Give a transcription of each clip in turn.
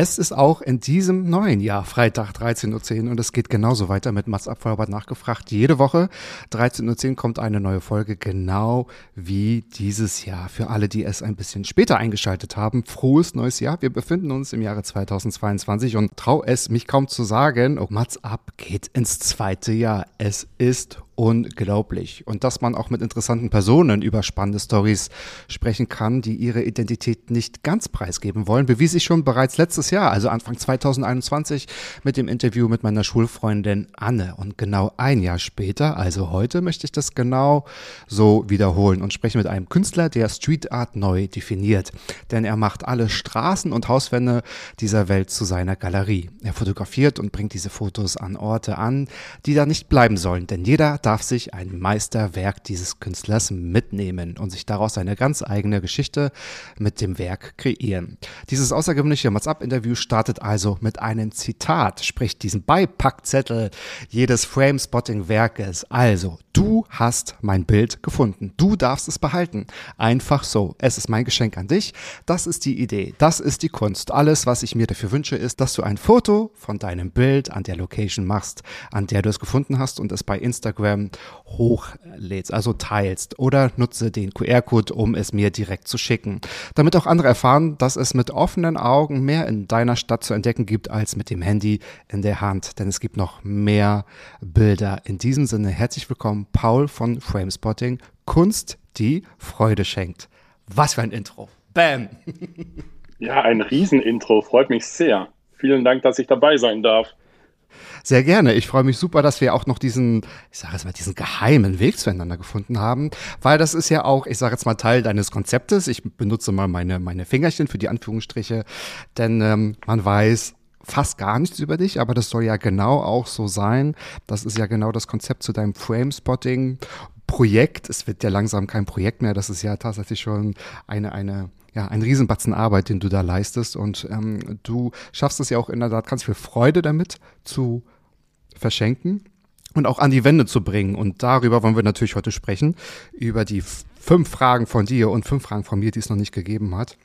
Es ist auch in diesem neuen Jahr Freitag 13.10 Uhr und es geht genauso weiter mit Mats Abfeuerbart nachgefragt. Jede Woche 13.10 Uhr kommt eine neue Folge, genau wie dieses Jahr. Für alle, die es ein bisschen später eingeschaltet haben, frohes neues Jahr. Wir befinden uns im Jahre 2022 und trau es mich kaum zu sagen, oh, Mats Ab geht ins zweite Jahr. Es ist unglaublich. Und dass man auch mit interessanten Personen über spannende Stories sprechen kann, die ihre Identität nicht ganz preisgeben wollen, bewies ich schon bereits letztes Jahr, also Anfang 2021, mit dem Interview mit meiner Schulfreundin Anne. Und genau ein Jahr später, also heute, möchte ich das genau so wiederholen und spreche mit einem Künstler, der Street Art neu definiert. Denn er macht alle Straßen und Hauswände dieser Welt zu seiner Galerie. Er fotografiert und bringt diese Fotos an Orte an, die da nicht bleiben sollen. Denn jeder darf sich ein Meisterwerk dieses Künstlers mitnehmen und sich daraus eine ganz eigene Geschichte mit dem Werk kreieren. Dieses außergewöhnliche Mats Up Interview startet also mit einem Zitat, sprich diesen Beipackzettel jedes Frame-Spotting Werkes. Also, du hast mein Bild gefunden. Du darfst es behalten. Einfach so. Es ist mein Geschenk an dich. Das ist die Idee. Das ist die Kunst. Alles, was ich mir dafür wünsche, ist, dass du ein Foto von deinem Bild an der Location machst, an der du es gefunden hast und es bei Instagram hochlädst, also teilst oder nutze den QR-Code, um es mir direkt zu schicken, damit auch andere erfahren, dass es mit offenen Augen mehr in deiner Stadt zu entdecken gibt als mit dem Handy in der Hand, denn es gibt noch mehr Bilder. In diesem Sinne herzlich willkommen, Paul von Framespotting, Kunst, die Freude schenkt. Was für ein Intro. Bam! Ja, ein Riesenintro, freut mich sehr. Vielen Dank, dass ich dabei sein darf. Sehr gerne. Ich freue mich super, dass wir auch noch diesen, ich sage jetzt mal, diesen geheimen Weg zueinander gefunden haben, weil das ist ja auch, ich sage jetzt mal, Teil deines Konzeptes. Ich benutze mal meine, meine Fingerchen für die Anführungsstriche, denn ähm, man weiß, fast gar nichts über dich, aber das soll ja genau auch so sein. Das ist ja genau das Konzept zu deinem Frame-Spotting. Projekt, es wird ja langsam kein Projekt mehr, das ist ja tatsächlich schon eine, eine, ja, ein Riesenbatzen Arbeit, den du da leistest und ähm, du schaffst es ja auch in der Tat ganz viel Freude damit zu verschenken und auch an die Wände zu bringen. Und darüber wollen wir natürlich heute sprechen, über die fünf Fragen von dir und fünf Fragen von mir, die es noch nicht gegeben hat.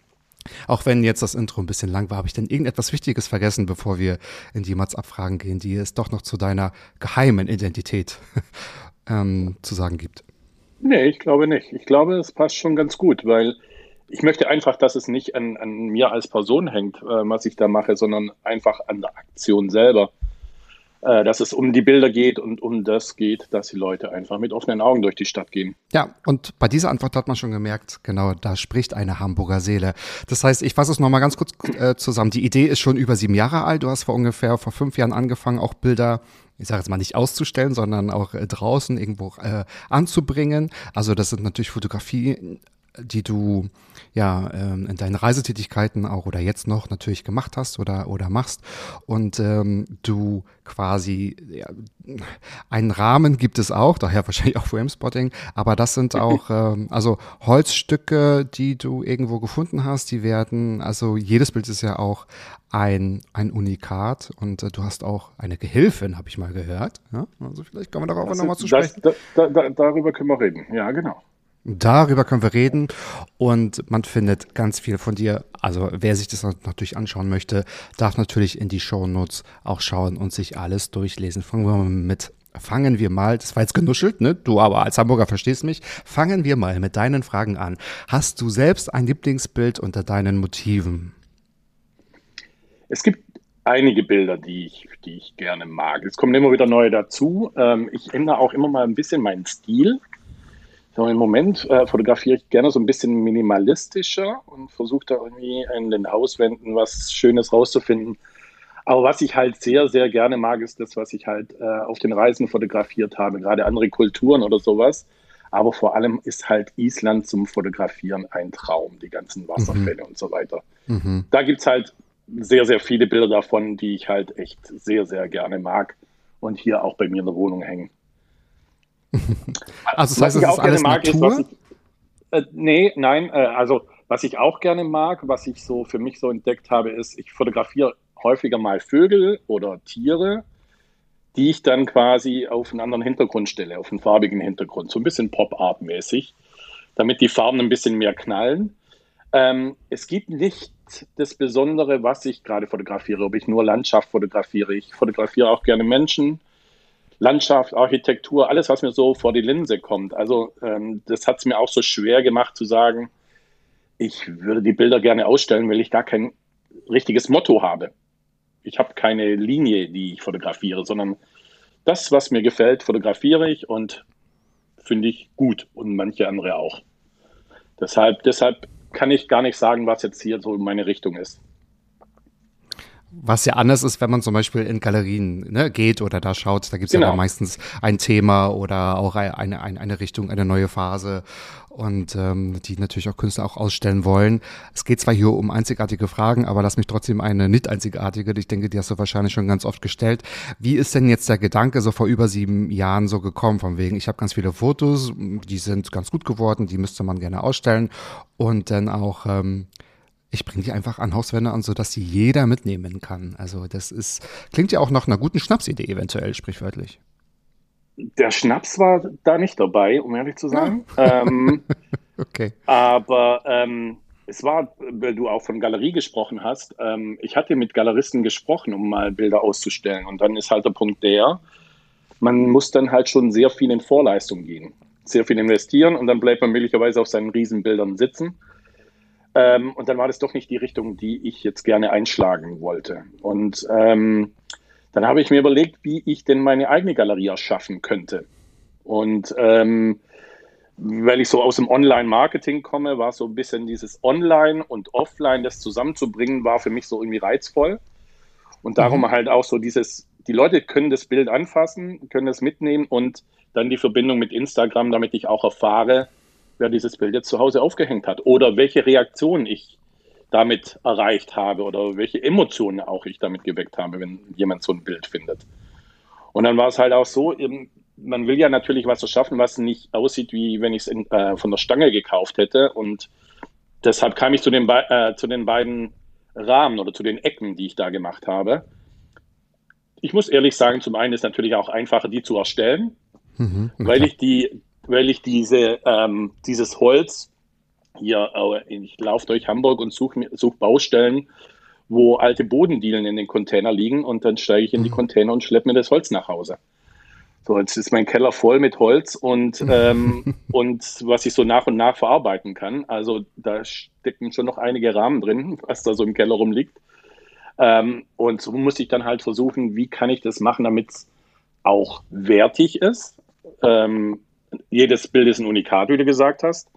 Auch wenn jetzt das Intro ein bisschen lang war, habe ich denn irgendetwas Wichtiges vergessen, bevor wir in die Mats-Abfragen gehen, die es doch noch zu deiner geheimen Identität ähm, zu sagen gibt. Nee, ich glaube nicht. Ich glaube, es passt schon ganz gut, weil ich möchte einfach, dass es nicht an, an mir als Person hängt, äh, was ich da mache, sondern einfach an der Aktion selber. Äh, dass es um die Bilder geht und um das geht, dass die Leute einfach mit offenen Augen durch die Stadt gehen. Ja, und bei dieser Antwort hat man schon gemerkt, genau, da spricht eine Hamburger Seele. Das heißt, ich fasse es nochmal ganz kurz äh, zusammen. Die Idee ist schon über sieben Jahre alt. Du hast vor ungefähr vor fünf Jahren angefangen, auch Bilder ich sage jetzt mal nicht auszustellen, sondern auch äh, draußen irgendwo äh, anzubringen. Also das sind natürlich Fotografien, die du ja ähm, in deinen Reisetätigkeiten auch oder jetzt noch natürlich gemacht hast oder oder machst und ähm, du quasi ja, einen Rahmen gibt es auch, daher wahrscheinlich auch Framespotting, aber das sind auch ähm, also Holzstücke, die du irgendwo gefunden hast, die werden also jedes Bild ist ja auch ein, ein Unikat und äh, du hast auch eine Gehilfin, habe ich mal gehört. Ja? Also vielleicht kommen wir darauf nochmal zu sprechen. das, da, da, darüber können wir reden. Ja, genau. Darüber können wir reden und man findet ganz viel von dir. Also wer sich das natürlich anschauen möchte, darf natürlich in die Shownotes auch schauen und sich alles durchlesen. Fangen wir mal mit. Fangen wir mal, das war jetzt genuschelt, ne? Du aber als Hamburger verstehst mich. Fangen wir mal mit deinen Fragen an. Hast du selbst ein Lieblingsbild unter deinen Motiven? Es gibt einige Bilder, die ich, die ich gerne mag. Es kommen immer wieder neue dazu. Ähm, ich ändere auch immer mal ein bisschen meinen Stil. So, Im Moment äh, fotografiere ich gerne so ein bisschen minimalistischer und versuche da irgendwie in den Hauswänden was Schönes rauszufinden. Aber was ich halt sehr, sehr gerne mag, ist das, was ich halt äh, auf den Reisen fotografiert habe, gerade andere Kulturen oder sowas. Aber vor allem ist halt Island zum Fotografieren ein Traum, die ganzen Wasserfälle mhm. und so weiter. Mhm. Da gibt es halt sehr, sehr viele Bilder davon, die ich halt echt sehr, sehr gerne mag und hier auch bei mir in der Wohnung hängen. Also das heißt, was ich auch gerne mag, Natur? ist, was ich, äh, nee, nein, äh, also was ich auch gerne mag, was ich so für mich so entdeckt habe, ist, ich fotografiere häufiger mal Vögel oder Tiere, die ich dann quasi auf einen anderen Hintergrund stelle, auf einen farbigen Hintergrund, so ein bisschen Pop-Art-mäßig, damit die Farben ein bisschen mehr knallen. Ähm, es gibt nicht das Besondere, was ich gerade fotografiere, ob ich nur Landschaft fotografiere. Ich fotografiere auch gerne Menschen, Landschaft, Architektur, alles, was mir so vor die Linse kommt. Also ähm, das hat es mir auch so schwer gemacht zu sagen, ich würde die Bilder gerne ausstellen, weil ich gar kein richtiges Motto habe. Ich habe keine Linie, die ich fotografiere, sondern das, was mir gefällt, fotografiere ich und finde ich gut und manche andere auch. Deshalb, deshalb kann ich gar nicht sagen, was jetzt hier so meine Richtung ist. Was ja anders ist, wenn man zum Beispiel in Galerien ne, geht oder da schaut, da gibt es genau. ja meistens ein Thema oder auch eine, eine, eine Richtung, eine neue Phase und ähm, die natürlich auch Künstler auch ausstellen wollen. Es geht zwar hier um einzigartige Fragen, aber lass mich trotzdem eine nicht einzigartige, ich denke, die hast du wahrscheinlich schon ganz oft gestellt. Wie ist denn jetzt der Gedanke so vor über sieben Jahren so gekommen, von wegen, ich habe ganz viele Fotos, die sind ganz gut geworden, die müsste man gerne ausstellen und dann auch ähm, ich bringe die einfach an Hauswände an, sodass sie jeder mitnehmen kann. Also das ist, klingt ja auch nach einer guten Schnapsidee eventuell, sprichwörtlich. Der Schnaps war da nicht dabei, um ehrlich zu sein. Ja. Ähm, okay. Aber ähm, es war, weil du auch von Galerie gesprochen hast, ähm, ich hatte mit Galeristen gesprochen, um mal Bilder auszustellen. Und dann ist halt der Punkt der, man muss dann halt schon sehr viel in Vorleistung gehen, sehr viel investieren und dann bleibt man möglicherweise auf seinen Riesenbildern sitzen. Ähm, und dann war das doch nicht die Richtung, die ich jetzt gerne einschlagen wollte. Und ähm, dann habe ich mir überlegt, wie ich denn meine eigene Galerie erschaffen könnte. Und ähm, weil ich so aus dem Online-Marketing komme, war so ein bisschen dieses Online und Offline, das zusammenzubringen, war für mich so irgendwie reizvoll. Und darum mhm. halt auch so dieses, die Leute können das Bild anfassen, können es mitnehmen und dann die Verbindung mit Instagram, damit ich auch erfahre, wer dieses Bild jetzt zu Hause aufgehängt hat oder welche Reaktionen ich damit erreicht habe oder welche Emotionen auch ich damit geweckt habe, wenn jemand so ein Bild findet. Und dann war es halt auch so, man will ja natürlich was erschaffen, was nicht aussieht, wie wenn ich es äh, von der Stange gekauft hätte. Und deshalb kam ich zu den, äh, zu den beiden Rahmen oder zu den Ecken, die ich da gemacht habe. Ich muss ehrlich sagen, zum einen ist es natürlich auch einfacher, die zu erstellen, mhm, weil ich die weil ich diese, ähm, dieses Holz hier, ich laufe durch Hamburg und suche such Baustellen, wo alte Bodendielen in den Container liegen und dann steige ich in die mhm. Container und schleppe mir das Holz nach Hause. So, jetzt ist mein Keller voll mit Holz und, ähm, und was ich so nach und nach verarbeiten kann. Also da stecken schon noch einige Rahmen drin, was da so im Keller rumliegt. Ähm, und so muss ich dann halt versuchen, wie kann ich das machen, damit es auch wertig ist. Ähm, jedes Bild ist ein Unikat, wie du gesagt hast.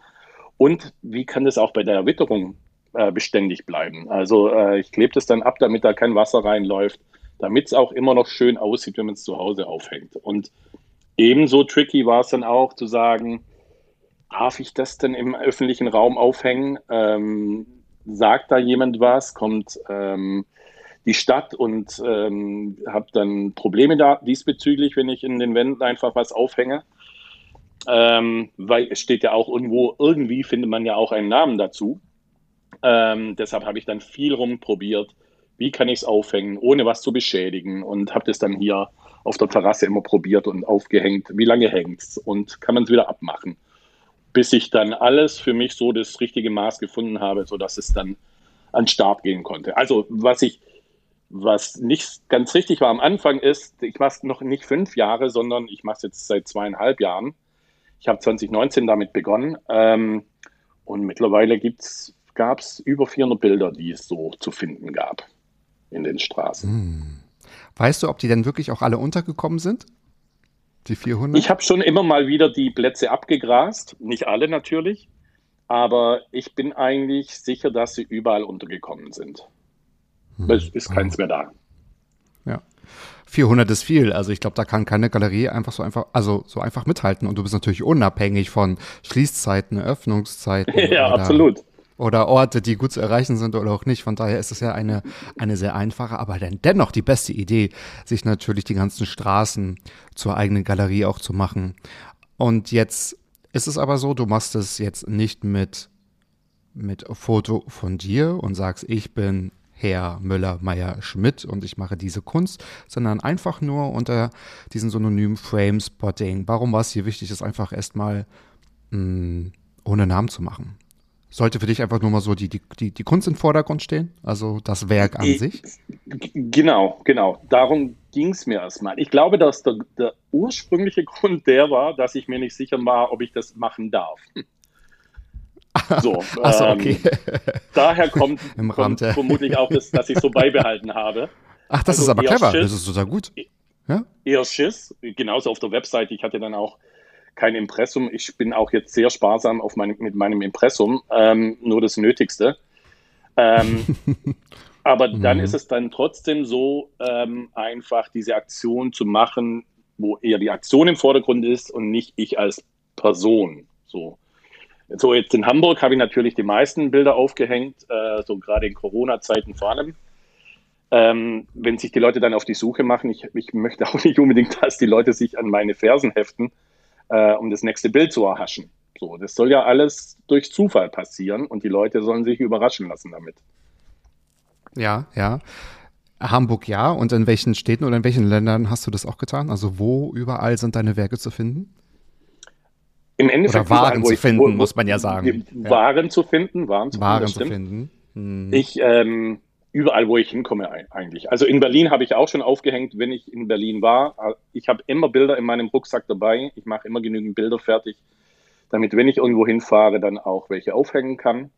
Und wie kann das auch bei der Witterung äh, beständig bleiben? Also äh, ich klebe das dann ab, damit da kein Wasser reinläuft, damit es auch immer noch schön aussieht, wenn man es zu Hause aufhängt. Und ebenso tricky war es dann auch zu sagen, darf ich das denn im öffentlichen Raum aufhängen? Ähm, sagt da jemand was? Kommt ähm, die Stadt und ähm, habe dann Probleme da diesbezüglich, wenn ich in den Wänden einfach was aufhänge? Ähm, weil es steht ja auch irgendwo, irgendwie findet man ja auch einen Namen dazu. Ähm, deshalb habe ich dann viel rumprobiert, wie kann ich es aufhängen, ohne was zu beschädigen und habe das dann hier auf der Terrasse immer probiert und aufgehängt. Wie lange hängt es und kann man es wieder abmachen? Bis ich dann alles für mich so das richtige Maß gefunden habe, sodass es dann an den Start gehen konnte. Also was ich, was nicht ganz richtig war am Anfang ist, ich mache es noch nicht fünf Jahre, sondern ich mache es jetzt seit zweieinhalb Jahren. Ich habe 2019 damit begonnen ähm, und mittlerweile gab es über 400 Bilder, die es so zu finden gab in den Straßen. Hm. Weißt du, ob die denn wirklich auch alle untergekommen sind? Die 400? Ich habe schon immer mal wieder die Plätze abgegrast, nicht alle natürlich, aber ich bin eigentlich sicher, dass sie überall untergekommen sind. Hm. Es ist keins mehr da. Ja. 400 ist viel. Also ich glaube, da kann keine Galerie einfach so einfach, also so einfach mithalten. Und du bist natürlich unabhängig von Schließzeiten, Öffnungszeiten. ja, oder, absolut. Oder Orte, die gut zu erreichen sind oder auch nicht. Von daher ist es ja eine, eine sehr einfache, aber dann dennoch die beste Idee, sich natürlich die ganzen Straßen zur eigenen Galerie auch zu machen. Und jetzt ist es aber so, du machst es jetzt nicht mit, mit Foto von dir und sagst, ich bin Herr Müller, Meyer, Schmidt und ich mache diese Kunst, sondern einfach nur unter diesen Synonym Frame Spotting. Warum war es hier wichtig, es einfach erstmal mh, ohne Namen zu machen? Sollte für dich einfach nur mal so die, die, die Kunst im Vordergrund stehen, also das Werk an Ich- sich? Genau, genau. Darum ging es mir erstmal. Ich glaube, dass der, der ursprüngliche Grund der war, dass ich mir nicht sicher war, ob ich das machen darf. So, Achso, ähm, okay. daher kommt, Im kommt Rahmen der- vermutlich auch das, dass ich so beibehalten habe. Ach, das also ist aber clever. Schiss. Das ist total gut. Ja? Eher Schiss, genauso auf der Webseite. Ich hatte dann auch kein Impressum. Ich bin auch jetzt sehr sparsam auf mein, mit meinem Impressum, ähm, nur das Nötigste. Ähm, aber dann Mhm. ist es dann trotzdem so ähm, einfach, diese Aktion zu machen, wo eher die Aktion im Vordergrund ist und nicht ich als Person. So. So, jetzt in Hamburg habe ich natürlich die meisten Bilder aufgehängt, äh, so gerade in Corona-Zeiten vor allem. Ähm, wenn sich die Leute dann auf die Suche machen, ich, ich möchte auch nicht unbedingt, dass die Leute sich an meine Fersen heften, äh, um das nächste Bild zu erhaschen. So, das soll ja alles durch Zufall passieren und die Leute sollen sich überraschen lassen damit. Ja, ja. Hamburg ja. Und in welchen Städten oder in welchen Ländern hast du das auch getan? Also wo überall sind deine Werke zu finden? Im Endeffekt Oder Waren überall, zu finden, wo- muss man ja sagen. Ja. Waren zu finden, Waren zu Waren finden, zu finden. Hm. Ich, ähm, überall, wo ich hinkomme ei- eigentlich. Also in Berlin habe ich auch schon aufgehängt, wenn ich in Berlin war. Ich habe immer Bilder in meinem Rucksack dabei. Ich mache immer genügend Bilder fertig, damit, wenn ich irgendwo hinfahre, dann auch welche aufhängen kann.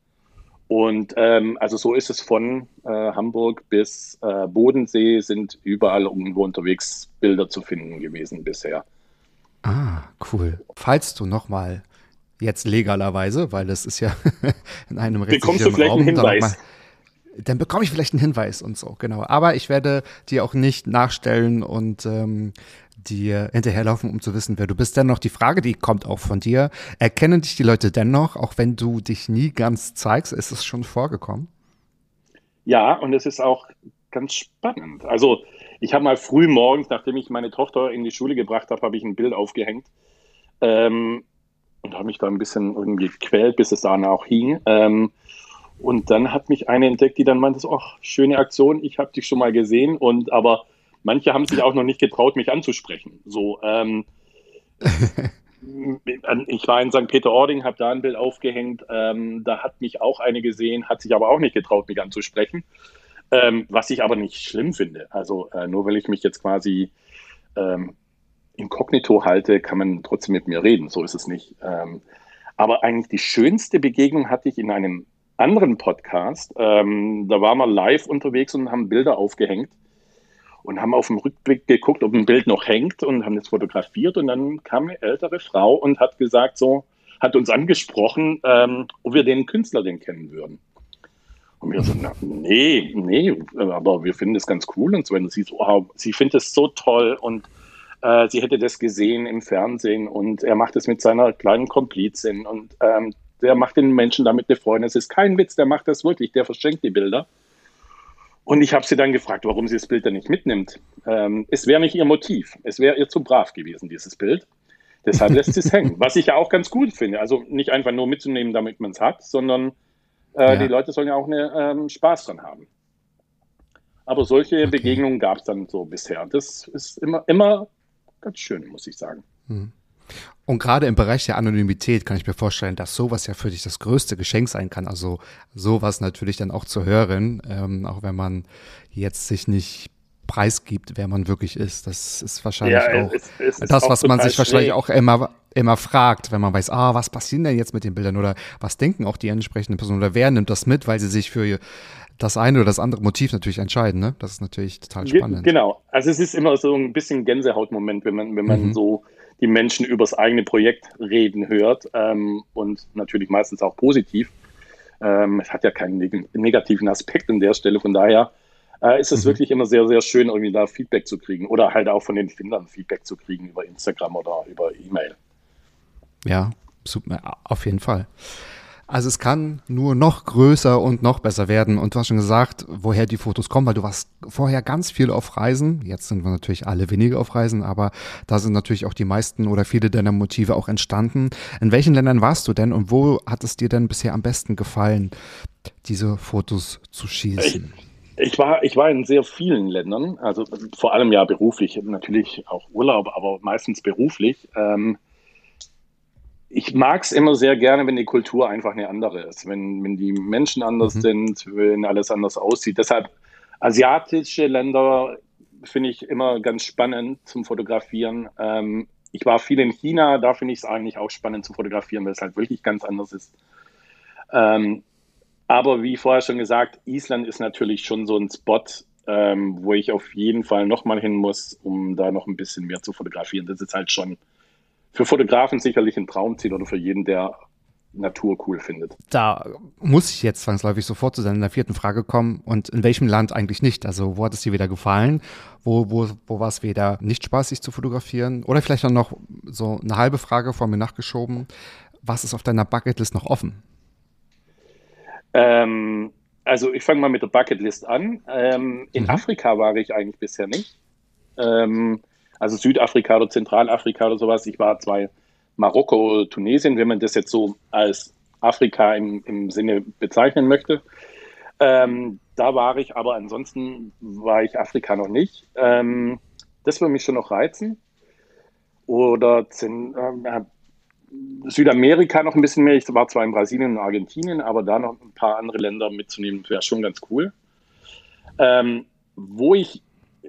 Und ähm, also so ist es von äh, Hamburg bis äh, Bodensee sind überall irgendwo unterwegs Bilder zu finden gewesen bisher. Ah, cool. Falls du nochmal jetzt legalerweise, weil das ist ja in einem Bekommst du vielleicht einen Raum, dann Hinweis? noch mal- Dann bekomme ich vielleicht einen Hinweis und so, genau. Aber ich werde dir auch nicht nachstellen und ähm, dir hinterherlaufen, um zu wissen, wer du bist. Dennoch die Frage, die kommt auch von dir. Erkennen dich die Leute dennoch, auch wenn du dich nie ganz zeigst? Ist es schon vorgekommen? Ja, und es ist auch ganz spannend. Also ich habe mal früh morgens, nachdem ich meine Tochter in die Schule gebracht habe, habe ich ein Bild aufgehängt ähm, und habe mich da ein bisschen irgendwie gequält, bis es dann auch hing. Ähm, und dann hat mich eine entdeckt, die dann meinte, ach, schöne Aktion, ich habe dich schon mal gesehen. Und aber manche haben sich auch noch nicht getraut, mich anzusprechen. So, ähm, ich war in St. Peter-Ording, habe da ein Bild aufgehängt. Ähm, da hat mich auch eine gesehen, hat sich aber auch nicht getraut, mich anzusprechen. Ähm, was ich aber nicht schlimm finde. Also äh, nur weil ich mich jetzt quasi ähm, inkognito halte, kann man trotzdem mit mir reden. So ist es nicht. Ähm, aber eigentlich die schönste Begegnung hatte ich in einem anderen Podcast. Ähm, da waren wir live unterwegs und haben Bilder aufgehängt und haben auf dem Rückblick geguckt, ob ein Bild noch hängt und haben das fotografiert. Und dann kam eine ältere Frau und hat gesagt, so, hat uns angesprochen, ähm, ob wir den Künstler denn kennen würden. Und wir so, na, nee, nee, aber wir finden das ganz cool. Und so, wenn sie so, wow, sie findet es so toll und äh, sie hätte das gesehen im Fernsehen und er macht es mit seiner kleinen Komplizin und ähm, der macht den Menschen damit eine Freude. Es ist kein Witz, der macht das wirklich, der verschenkt die Bilder. Und ich habe sie dann gefragt, warum sie das Bild dann nicht mitnimmt. Ähm, es wäre nicht ihr Motiv. Es wäre ihr zu brav gewesen, dieses Bild. Deshalb lässt sie es hängen. Was ich ja auch ganz gut finde. Also nicht einfach nur mitzunehmen, damit man es hat, sondern äh, Ja. die Leute sollen ja auch eine, ähm, Spaß dran haben. Aber solche Begegnungen gab es dann so bisher. Das ist immer, immer ganz schön, muss ich sagen. Und gerade im Bereich der Anonymität kann ich mir vorstellen, dass sowas ja für dich das größte Geschenk sein kann. Also sowas natürlich dann auch zu hören, ähm, auch wenn man jetzt sich nicht preisgibt, wer man wirklich ist. Das ist wahrscheinlich auch es- es das, auch was man sich wahrscheinlich schräg. auch immer, immer fragt, wenn man weiß, ah, was passiert denn jetzt mit den Bildern oder was denken auch die entsprechenden Personen oder wer nimmt das mit, weil sie sich für das eine oder das andere Motiv natürlich entscheiden. Ne? Das ist natürlich total spannend. Genau. Also es ist immer so ein bisschen Gänsehautmoment, wenn man, wenn man Mhm. so die Menschen übers eigene Projekt reden hört ähm, und natürlich meistens auch positiv. Ähm, es hat ja keinen neg negativen Aspekt an der Stelle, von daher äh, ist es mhm. wirklich immer sehr, sehr schön, irgendwie da Feedback zu kriegen oder halt auch von den Findern Feedback zu kriegen über Instagram oder über E-Mail. Ja, auf jeden Fall. Also es kann nur noch größer und noch besser werden. Und du hast schon gesagt, woher die Fotos kommen, weil du warst vorher ganz viel auf Reisen. Jetzt sind wir natürlich alle weniger auf Reisen, aber da sind natürlich auch die meisten oder viele deiner Motive auch entstanden. In welchen Ländern warst du denn und wo hat es dir denn bisher am besten gefallen, diese Fotos zu schießen? Ich, ich war, ich war in sehr vielen Ländern, also vor allem ja beruflich, natürlich auch Urlaub, aber meistens beruflich. Ähm, ich mag es immer sehr gerne, wenn die Kultur einfach eine andere ist, wenn, wenn die Menschen anders mhm. sind, wenn alles anders aussieht. Deshalb asiatische Länder finde ich immer ganz spannend zum Fotografieren. Ähm, ich war viel in China, da finde ich es eigentlich auch spannend zu fotografieren, weil es halt wirklich ganz anders ist. Ähm, aber wie vorher schon gesagt, Island ist natürlich schon so ein Spot, ähm, wo ich auf jeden Fall nochmal hin muss, um da noch ein bisschen mehr zu fotografieren. Das ist halt schon für Fotografen sicherlich ein Traumziel oder für jeden, der Natur cool findet. Da muss ich jetzt zwangsläufig sofort zu deiner vierten Frage kommen. Und in welchem Land eigentlich nicht? Also wo hat es dir wieder gefallen? Wo, wo, wo war es wieder nicht spaßig zu fotografieren? Oder vielleicht noch so eine halbe Frage vor mir nachgeschoben. Was ist auf deiner Bucketlist noch offen? Ähm, also ich fange mal mit der Bucketlist an. Ähm, in mhm. Afrika war ich eigentlich bisher nicht. Ähm, also Südafrika oder Zentralafrika oder sowas. Ich war zwar Marokko, Tunesien, wenn man das jetzt so als Afrika im, im Sinne bezeichnen möchte. Ähm, da war ich, aber ansonsten war ich Afrika noch nicht. Ähm, das würde mich schon noch reizen. Oder äh, Südamerika noch ein bisschen mehr. Ich war zwar in Brasilien und Argentinien, aber da noch ein paar andere Länder mitzunehmen, wäre schon ganz cool. Ähm, wo ich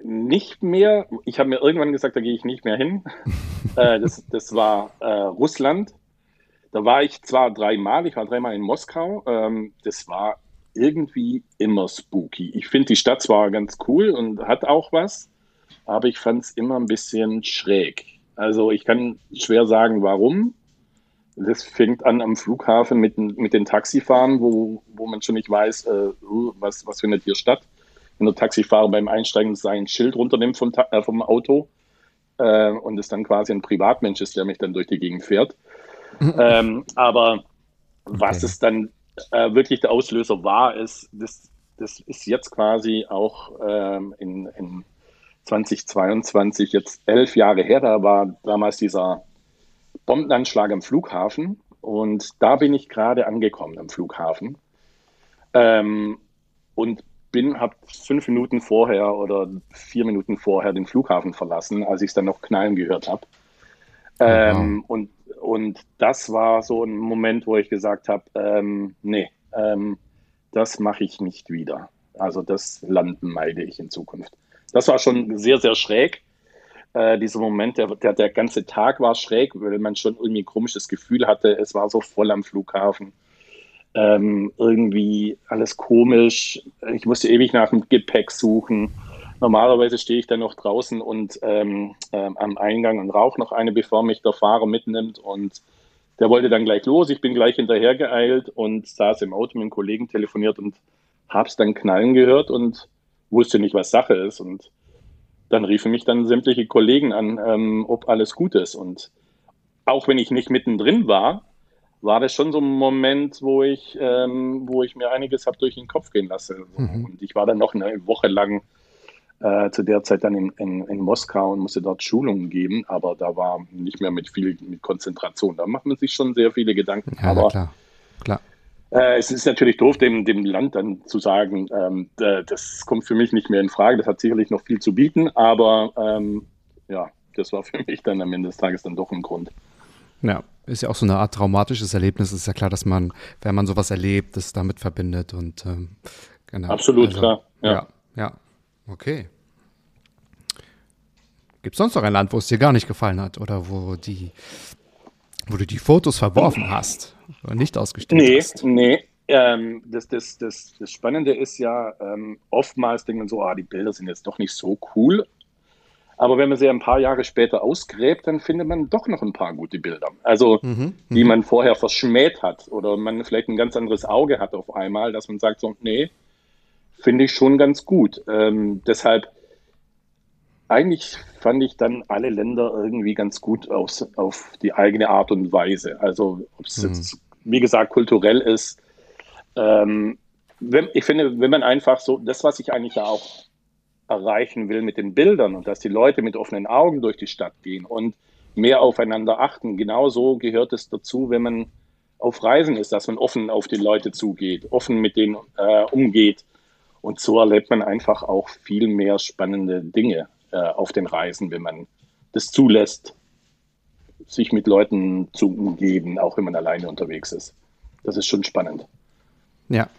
nicht mehr. Ich habe mir irgendwann gesagt, da gehe ich nicht mehr hin. äh, das, das war äh, Russland. Da war ich zwar dreimal, ich war dreimal in Moskau. Ähm, das war irgendwie immer spooky. Ich finde die Stadt zwar ganz cool und hat auch was, aber ich fand es immer ein bisschen schräg. Also ich kann schwer sagen, warum. Das fängt an am Flughafen mit, mit den Taxifahren, wo, wo man schon nicht weiß, äh, uh, was, was findet hier statt wenn der Taxifahrer beim Einsteigen sein Schild runternimmt vom, äh, vom Auto äh, und es dann quasi ein Privatmensch ist, der mich dann durch die Gegend fährt. ähm, aber was okay. es dann äh, wirklich der Auslöser war, ist, das, das ist jetzt quasi auch ähm, in, in 2022, jetzt elf Jahre her, da war damals dieser Bombenanschlag am Flughafen und da bin ich gerade angekommen am Flughafen. Ähm, und bin, habe fünf Minuten vorher oder vier Minuten vorher den Flughafen verlassen, als ich es dann noch knallen gehört habe. Ähm, und, und das war so ein Moment, wo ich gesagt habe, ähm, nee, ähm, das mache ich nicht wieder. Also das Landen meide ich in Zukunft. Das war schon sehr, sehr schräg. Äh, dieser Moment, der, der, der ganze Tag war schräg, weil man schon irgendwie ein komisches Gefühl hatte. Es war so voll am Flughafen ähm, irgendwie alles komisch. Ich musste ewig nach dem Gepäck suchen. Normalerweise stehe ich dann noch draußen und ähm, ähm, am Eingang und rauche noch eine, bevor mich der Fahrer mitnimmt. Und der wollte dann gleich los. Ich bin gleich hinterher geeilt und saß im Auto mit einem Kollegen telefoniert und hab's dann knallen gehört und wusste nicht, was Sache ist. Und dann riefen mich dann sämtliche Kollegen an, ähm, ob alles gut ist. Und auch wenn ich nicht mittendrin war, war das schon so ein Moment, wo ich, ähm, wo ich mir einiges habe durch den Kopf gehen lassen. Mhm. Und ich war dann noch eine Woche lang äh, zu der Zeit dann in, in, in, Moskau und musste dort Schulungen geben, aber da war nicht mehr mit viel mit Konzentration. Da macht man sich schon sehr viele Gedanken. Ja, aber klar. klar. Äh, es ist natürlich doof, dem, dem Land dann zu sagen, ähm, das kommt für mich nicht mehr in Frage. Das hat sicherlich noch viel zu bieten, aber ähm, ja, das war für mich dann am Ende des Tages dann doch ein Grund. Ja, ist ja auch so eine Art traumatisches Erlebnis. Ist ja klar, dass man, wenn man sowas erlebt, das damit verbindet und ähm, genau. Absolut, also, klar. Ja. ja, ja. Okay. Gibt es sonst noch ein Land, wo es dir gar nicht gefallen hat oder wo die, wo du die Fotos verworfen hast nicht ausgestellt nee, hast? Nee. Ähm, das, das, das, das Spannende ist ja, ähm, oftmals denkt man so, ah, die Bilder sind jetzt doch nicht so cool. Aber wenn man sie ein paar Jahre später ausgräbt, dann findet man doch noch ein paar gute Bilder. Also, Mhm. die man vorher verschmäht hat oder man vielleicht ein ganz anderes Auge hat auf einmal, dass man sagt so, nee, finde ich schon ganz gut. Ähm, deshalb, eigentlich fand ich dann alle Länder irgendwie ganz gut aus, auf die eigene Art und Weise. Also, ob es Mhm. jetzt, wie gesagt, kulturell ist. Ähm, wenn, ich finde, wenn man einfach so, das, was ich eigentlich ja auch erreichen will mit den Bildern und dass die Leute mit offenen Augen durch die Stadt gehen und mehr aufeinander achten. Genauso gehört es dazu, wenn man auf Reisen ist, dass man offen auf die Leute zugeht, offen mit denen äh, umgeht. Und so erlebt man einfach auch viel mehr spannende Dinge äh, auf den Reisen, wenn man das zulässt, sich mit Leuten zu umgeben, auch wenn man alleine unterwegs ist. Das ist schon spannend. Ja.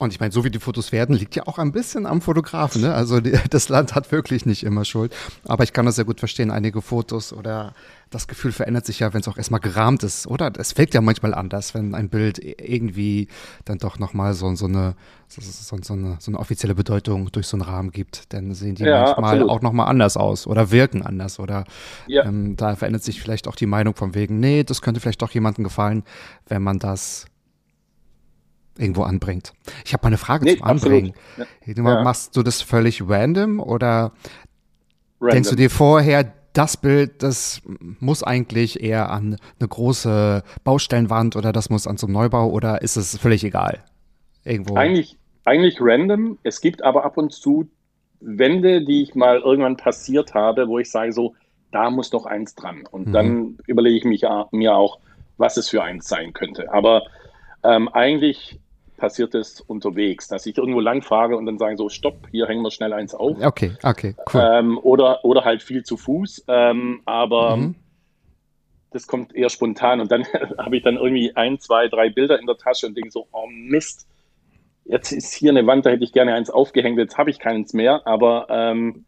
Und ich meine, so wie die Fotos werden, liegt ja auch ein bisschen am Fotografen. Ne? Also die, das Land hat wirklich nicht immer Schuld. Aber ich kann das sehr gut verstehen. Einige Fotos oder das Gefühl verändert sich ja, wenn es auch erstmal gerahmt ist. Oder es fällt ja manchmal anders, wenn ein Bild irgendwie dann doch nochmal so, so, eine, so, so, so, eine, so eine offizielle Bedeutung durch so einen Rahmen gibt. Dann sehen die Ja, manchmal absolut. auch nochmal anders aus oder wirken anders. Oder Ja. ähm, da verändert sich vielleicht auch die Meinung von wegen, nee, das könnte vielleicht doch jemandem gefallen, wenn man das irgendwo anbringt. Ich habe mal eine Frage Nee, zum Anbringen. Ja. Ja. Machst du das völlig random oder Random. denkst du dir vorher, das Bild, das muss eigentlich eher an eine große Baustellenwand oder das muss an so einem Neubau oder ist es völlig egal? Irgendwo. Eigentlich, eigentlich random. Es gibt aber ab und zu Wände, die ich mal irgendwann passiert habe, wo ich sage so, da muss doch eins dran. Und Mhm. dann überlege ich mich, ja- mir auch, was es für eins sein könnte. Aber ähm, eigentlich passiert es unterwegs, dass ich irgendwo lang fahre und dann sage so, stopp, hier hängen wir schnell eins auf. Okay, okay, cool. Ähm, oder, oder halt viel zu Fuß. Ähm, aber Mhm. das kommt eher spontan. Und dann habe ich dann irgendwie ein, zwei, drei Bilder in der Tasche und denke so, oh Mist, jetzt ist hier eine Wand, da hätte ich gerne eins aufgehängt, jetzt habe ich keins mehr, aber ähm,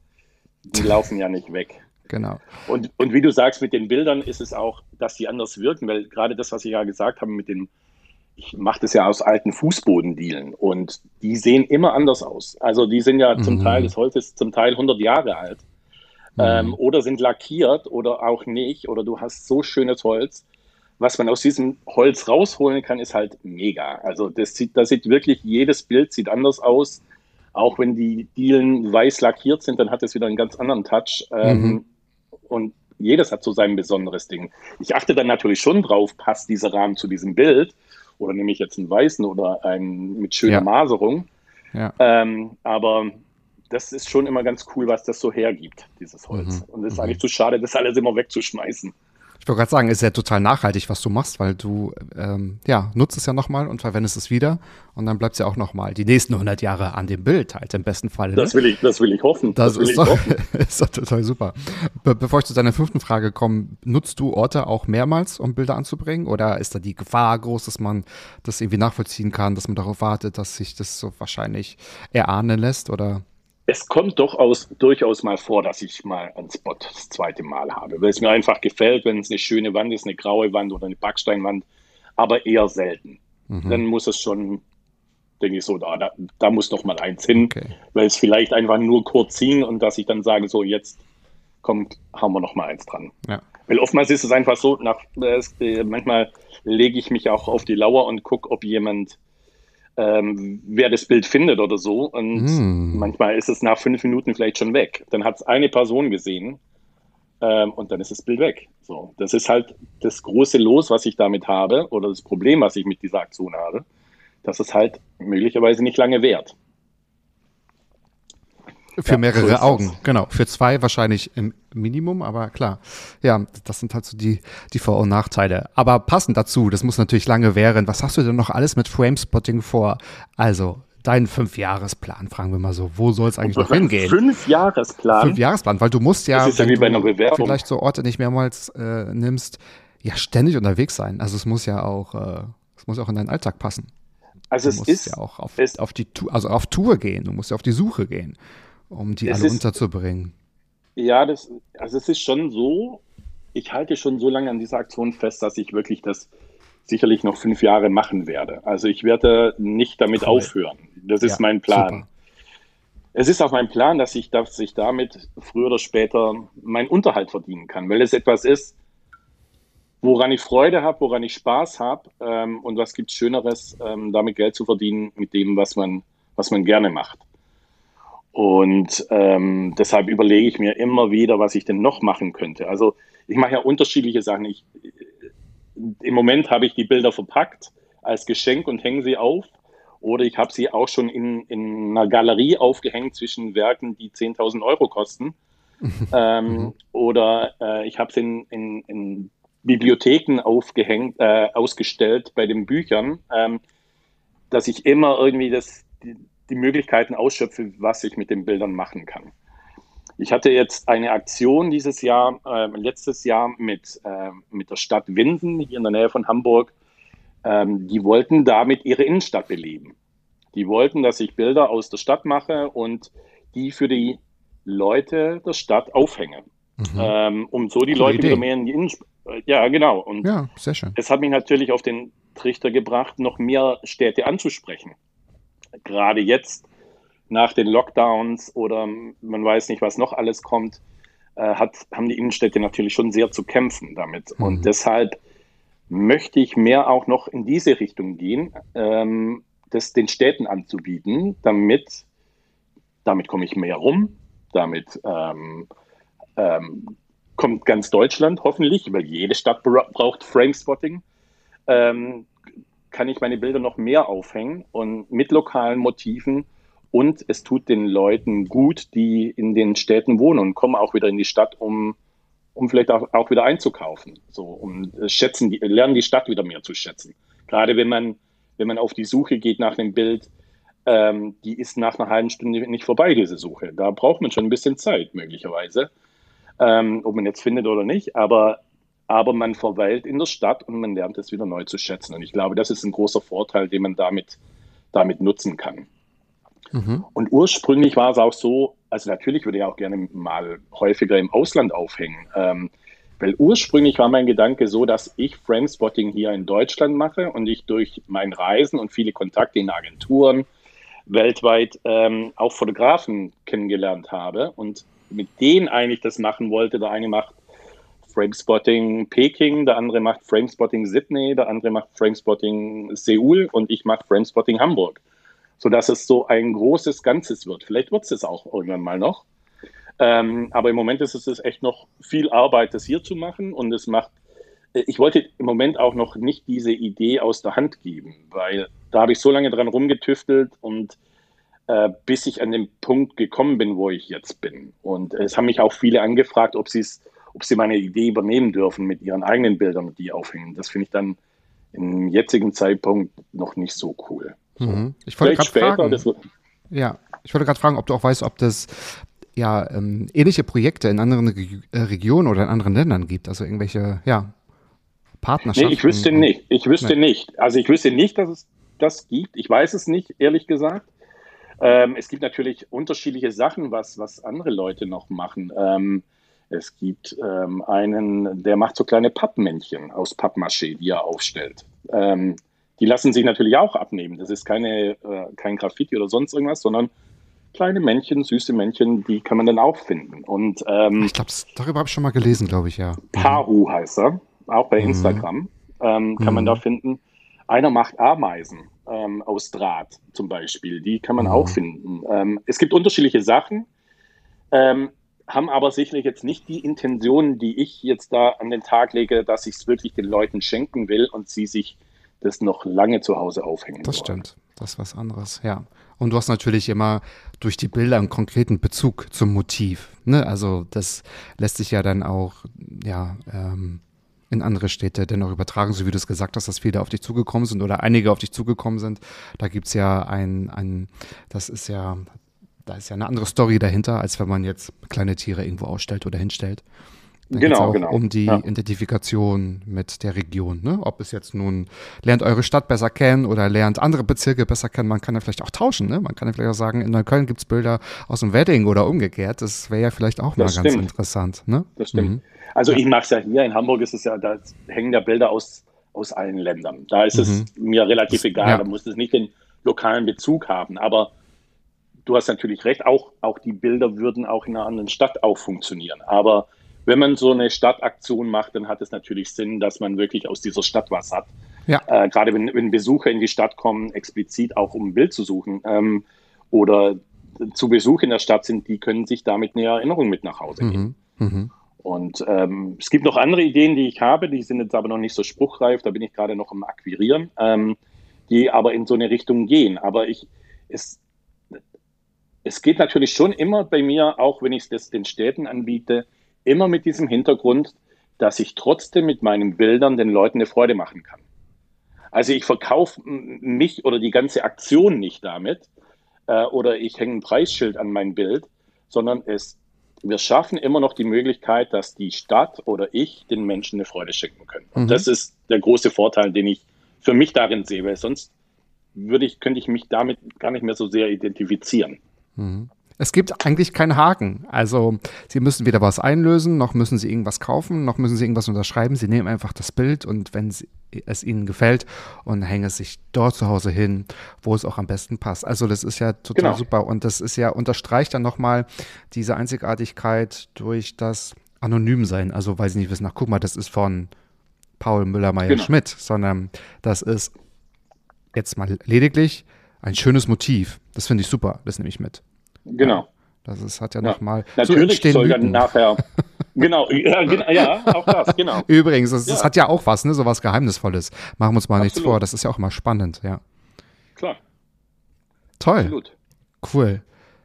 die laufen ja nicht weg. Genau. Und, und wie du sagst, mit den Bildern ist es auch, dass die anders wirken, weil gerade das, was ich ja gesagt habe, mit dem, ich mache das ja aus alten Fußbodendielen und die sehen immer anders aus. Also die sind ja zum Mhm. Teil, das Holz ist zum Teil 100 Jahre alt ähm, oder sind lackiert oder auch nicht oder du hast so schönes Holz. Was man aus diesem Holz rausholen kann, ist halt mega. Also das sieht, da sieht wirklich jedes Bild sieht anders aus. Auch wenn die Dielen weiß lackiert sind, dann hat es wieder einen ganz anderen Touch. Ähm, Mhm. Und jedes hat so sein besonderes Ding. Ich achte dann natürlich schon drauf, passt dieser Rahmen zu diesem Bild oder nehme ich jetzt einen weißen oder einen mit schöner Ja. Maserung. Ja. Ähm, aber das ist schon immer ganz cool, was das so hergibt, dieses Holz. Mhm. Und es ist eigentlich zu schade, das alles immer wegzuschmeißen. Ich wollte gerade sagen, ist ja total nachhaltig, was du machst, weil du ähm, ja nutzt es ja nochmal und verwendest es wieder und dann bleibt es ja auch nochmal die nächsten 100 Jahre an dem Bild halt im besten Fall. Das will ich, das will ich hoffen. Das, will ist, doch, hoffen. ist doch total super. Be bevor ich zu deiner fünften Frage komme, nutzt du Orte auch mehrmals, um Bilder anzubringen? Oder ist da die Gefahr groß, dass man das irgendwie nachvollziehen kann, dass man darauf wartet, dass sich das so wahrscheinlich erahnen lässt? Oder Es kommt doch aus, durchaus mal vor, dass ich mal einen Spot das zweite Mal habe, weil es mir einfach gefällt, wenn es eine schöne Wand ist, eine graue Wand oder eine Backsteinwand, aber eher selten. Mhm. Dann muss es schon, denke ich so, da, da, da muss noch mal eins hin, Okay. weil es vielleicht einfach nur kurz hing und dass ich dann sage, so jetzt kommt, haben wir noch mal eins dran. Ja. Weil oftmals ist es einfach so, nach, es, äh, manchmal lege ich mich auch auf die Lauer und gucke, ob jemand, ähm, wer das Bild findet oder so. Und Mm. manchmal ist es nach fünf Minuten vielleicht schon weg. Dann hat es eine Person gesehen ähm, und dann ist das Bild weg. So, das ist halt das große Los, was ich damit habe oder das Problem, was ich mit dieser Aktion habe, dass es halt möglicherweise nicht lange währt. Für Ja, so mehrere das. Augen, genau. Für zwei wahrscheinlich im Minimum, aber klar. Ja, das sind halt so die, die Vor- und Nachteile. Aber passend dazu, das muss natürlich lange währen. Was hast du denn noch alles mit Framespotting vor? Also, dein Fünfjahresplan, fragen wir mal so. Wo soll es eigentlich noch hingehen? Fünf Jahresplan. Fünfjahresplan, weil du musst ja, Das ist ja wenn wie bei du einer Bewerbung. vielleicht so Orte nicht mehrmals äh, nimmst, ja ständig unterwegs sein. Also es muss ja auch, äh, es muss auch in deinen Alltag passen. also Du es musst ist, ja auch auf, auf die Tour, also auf Tour gehen. Du musst ja auf die Suche gehen, um die Es alle ist- unterzubringen. Ja, das, also es ist schon so, ich halte schon so lange an dieser Aktion fest, dass ich wirklich das sicherlich noch fünf Jahre machen werde. Also ich werde nicht damit Cool. aufhören. Das ist Ja, mein Plan. super. es ist auch mein Plan, dass ich, dass ich damit früher oder später meinen Unterhalt verdienen kann, weil es etwas ist, woran ich Freude habe, woran ich Spaß habe ähm, und was gibt Schöneres, ähm, damit Geld zu verdienen mit dem, was man, was man gerne macht. Und ähm, deshalb überlege ich mir immer wieder, was ich denn noch machen könnte. Also ich mache ja unterschiedliche Sachen. Ich, Im Moment habe ich die Bilder verpackt als Geschenk und hänge sie auf. Oder ich habe sie auch schon in, in einer Galerie aufgehängt zwischen Werken, die 10.000 Euro kosten. ähm, mhm. oder äh, ich habe sie in, in, in, Bibliotheken aufgehängt, äh, ausgestellt bei den Büchern, ähm, dass ich immer irgendwie das, die, Möglichkeiten ausschöpfe, was ich mit den Bildern machen kann. Ich hatte jetzt eine Aktion dieses Jahr, äh, letztes Jahr mit, äh, mit der Stadt Winden hier in der Nähe von Hamburg. Ähm, die wollten damit ihre Innenstadt beleben. Die wollten, dass ich Bilder aus der Stadt mache und die für die Leute der Stadt aufhänge. Mhm. Ähm, um so die Coole Leute Idee. wieder mehr in die Innenstadt. Äh, ja, genau. Und ja, sehr schön. Es hat mich natürlich auf den Trichter gebracht, noch mehr Städte anzusprechen gerade jetzt nach den Lockdowns oder man weiß nicht, was noch alles kommt, äh, hat, haben die Innenstädte natürlich schon sehr zu kämpfen damit. Mhm. Und deshalb möchte ich mehr auch noch in diese Richtung gehen, ähm, das den Städten anzubieten, damit, damit komme ich mehr rum, damit ähm, ähm, kommt ganz Deutschland hoffentlich, weil jede Stadt braucht Framespotting. Ähm, kann ich meine Bilder noch mehr aufhängen und mit lokalen Motiven. Und es tut den Leuten gut, die in den Städten wohnen und kommen auch wieder in die Stadt, um, um vielleicht auch, auch wieder einzukaufen. So, um äh, schätzen, lernen die Stadt wieder mehr zu schätzen. Gerade wenn man, wenn man auf die Suche geht nach einem Bild, ähm, die ist nach einer halben Stunde nicht vorbei, diese Suche. Da braucht man schon ein bisschen Zeit, möglicherweise. Ähm, ob man jetzt findet oder nicht. Aber aber man verweilt in der Stadt und man lernt es wieder neu zu schätzen. Und ich glaube, das ist ein großer Vorteil, den man damit, damit nutzen kann. Mhm. Und ursprünglich war es auch so, also natürlich würde ich auch gerne mal häufiger im Ausland aufhängen. Ähm, weil ursprünglich war mein Gedanke so, dass ich Framespotting hier in Deutschland mache und ich durch mein Reisen und viele Kontakte in Agenturen weltweit ähm, auch Fotografen kennengelernt habe und mit denen eigentlich das machen wollte. Der eine macht Framespotting Peking, der andere macht Framespotting Sydney, der andere macht Framespotting Seoul und ich mache Framespotting Hamburg. Sodass es so ein großes Ganzes wird. Vielleicht wird es es auch irgendwann mal noch. Ähm, aber im Moment ist es echt noch viel Arbeit, das hier zu machen und es macht, äh, ich wollte im Moment auch noch nicht diese Idee aus der Hand geben, weil da habe ich so lange dran rumgetüftelt und äh, bis ich an den Punkt gekommen bin, wo ich jetzt bin. Und es haben mich auch viele angefragt, ob sie es ob sie meine Idee übernehmen dürfen mit ihren eigenen Bildern und die aufhängen. Das finde ich dann im jetzigen Zeitpunkt noch nicht so cool. Mhm. Ich wollte gerade fragen, ja, ich wollte gerade fragen, ob du auch weißt, ob das ja ähm, ähnliche Projekte in anderen Re äh, Regionen oder in anderen Ländern gibt, also irgendwelche ja Partnerschaften. Nee, ich wüsste nicht. Ich wüsste nee. nicht. Also ich wüsste nicht, dass es das gibt. Ich weiß es nicht, ehrlich gesagt. Ähm, es gibt natürlich unterschiedliche Sachen, was, was andere Leute noch machen. Ähm, es gibt ähm, einen, der macht so kleine Pappmännchen aus Pappmaché, die er aufstellt. Ähm, die lassen sich natürlich auch abnehmen. Das ist keine, äh, kein Graffiti oder sonst irgendwas, sondern kleine Männchen, süße Männchen, die kann man dann auch finden. Und, ähm, ich glaube, darüber habe ich schon mal gelesen, glaube ich, ja. Paru heißt er, auch bei mhm. Instagram ähm, kann mhm. man da finden. Einer macht Ameisen ähm, aus Draht zum Beispiel, die kann man mhm. auch finden. Ähm, es gibt unterschiedliche Sachen. Ähm, haben aber sicherlich jetzt nicht die Intention, die ich jetzt da an den Tag lege, dass ich es wirklich den Leuten schenken will und sie sich das noch lange zu Hause aufhängen. Das wollen. stimmt. Das ist was anderes, ja. Und du hast natürlich immer durch die Bilder einen konkreten Bezug zum Motiv. Ne? Also das lässt sich ja dann auch, ja, ähm, in andere Städte dennoch übertragen, so wie du es gesagt hast, dass viele auf dich zugekommen sind oder einige auf dich zugekommen sind. Da gibt es ja ein, ein, das ist ja da ist ja eine andere Story dahinter, als wenn man jetzt kleine Tiere irgendwo ausstellt oder hinstellt. Dann genau, auch genau. Um die ja. Identifikation mit der Region. Ne? Ob es jetzt nun lernt eure Stadt besser kennen oder lernt andere Bezirke besser kennen. Man kann ja vielleicht auch tauschen. Ne? Man kann ja vielleicht auch sagen, in Neukölln gibt es Bilder aus dem Wedding oder umgekehrt. Das wäre ja vielleicht auch das mal stimmt. ganz interessant. Ne? Das stimmt. Mhm. Also ja. ich mache es ja hier. In Hamburg ist es ja, da hängen ja Bilder aus, aus allen Ländern. Da ist mhm. es mir relativ das, egal. Ja. Da muss es nicht den lokalen Bezug haben. Aber du hast natürlich recht, auch, auch die Bilder würden auch in einer anderen Stadt auch funktionieren. Aber wenn man so eine Stadtaktion macht, dann hat es natürlich Sinn, dass man wirklich aus dieser Stadt was hat. Ja. Äh, gerade wenn, wenn Besucher in die Stadt kommen, explizit auch um ein Bild zu suchen ähm, oder zu Besuch in der Stadt sind, die können sich damit eine Erinnerung mit nach Hause nehmen. Mhm. Mhm. Und ähm, es gibt noch andere Ideen, die ich habe, die sind jetzt aber noch nicht so spruchreif, da bin ich gerade noch am Akquirieren, ähm, die aber in so eine Richtung gehen. Aber ich, es, es geht natürlich schon immer bei mir, auch wenn ich es den Städten anbiete, immer mit diesem Hintergrund, dass ich trotzdem mit meinen Bildern den Leuten eine Freude machen kann. Also ich verkaufe mich oder die ganze Aktion nicht damit äh, oder ich hänge ein Preisschild an mein Bild, sondern es, wir schaffen immer noch die Möglichkeit, dass die Stadt oder ich den Menschen eine Freude schenken können. Und mhm. das ist der große Vorteil, den ich für mich darin sehe, weil sonst würde ich, könnte ich mich damit gar nicht mehr so sehr identifizieren. Mhm. Es gibt eigentlich keinen Haken. Also Sie müssen weder was einlösen, noch müssen Sie irgendwas kaufen, noch müssen Sie irgendwas unterschreiben. Sie nehmen einfach das Bild und wenn es Ihnen gefällt und hängen es sich dort zu Hause hin, wo es auch am besten passt. Also das ist ja total genau. super und das ist ja unterstreicht dann nochmal diese Einzigartigkeit durch das Anonymsein. Also weil Sie nicht wissen, ach guck mal, das ist von Paul Müller-Meyer-Schmidt, genau. sondern das ist jetzt mal lediglich ein schönes Motiv. Das finde ich super, das nehme ich mit. Genau. Das ist, hat ja, ja. nochmal. Natürlich so soll dann nachher. genau, ja, ja, auch das, genau. Übrigens, das, ja. das, hat ja auch was, ne, so was Geheimnisvolles. Machen wir uns mal Absolut. nichts vor, das ist ja auch immer spannend, ja. Klar. Toll. Absolut. Cool.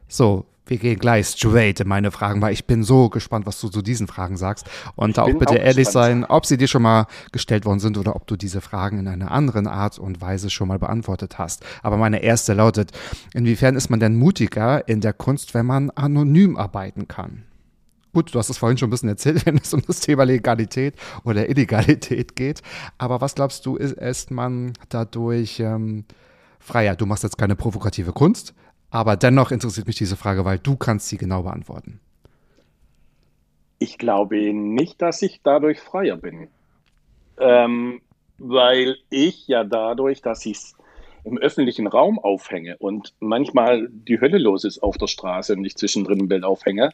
So, wir gehen gleich straight in meine Fragen, weil ich bin so gespannt, was du zu diesen Fragen sagst. Und da auch bitte auch ehrlich gespannt. sein, ob sie dir schon mal gestellt worden sind oder ob du diese Fragen in einer anderen Art und Weise schon mal beantwortet hast. Aber meine erste lautet, inwiefern ist man denn mutiger in der Kunst, wenn man anonym arbeiten kann? Gut, du hast es vorhin schon ein bisschen erzählt, wenn es um das Thema Legalität oder Illegalität geht. Aber was glaubst du, ist, ist man dadurch ähm, freier? Du machst jetzt keine provokative Kunst, aber dennoch interessiert mich diese Frage, weil du kannst sie genau beantworten. Ich glaube nicht, dass ich dadurch freier bin. Ähm, weil ich ja dadurch, dass ich es im öffentlichen Raum aufhänge und manchmal die Hölle los ist auf der Straße und ich zwischendrin ein Bild aufhänge,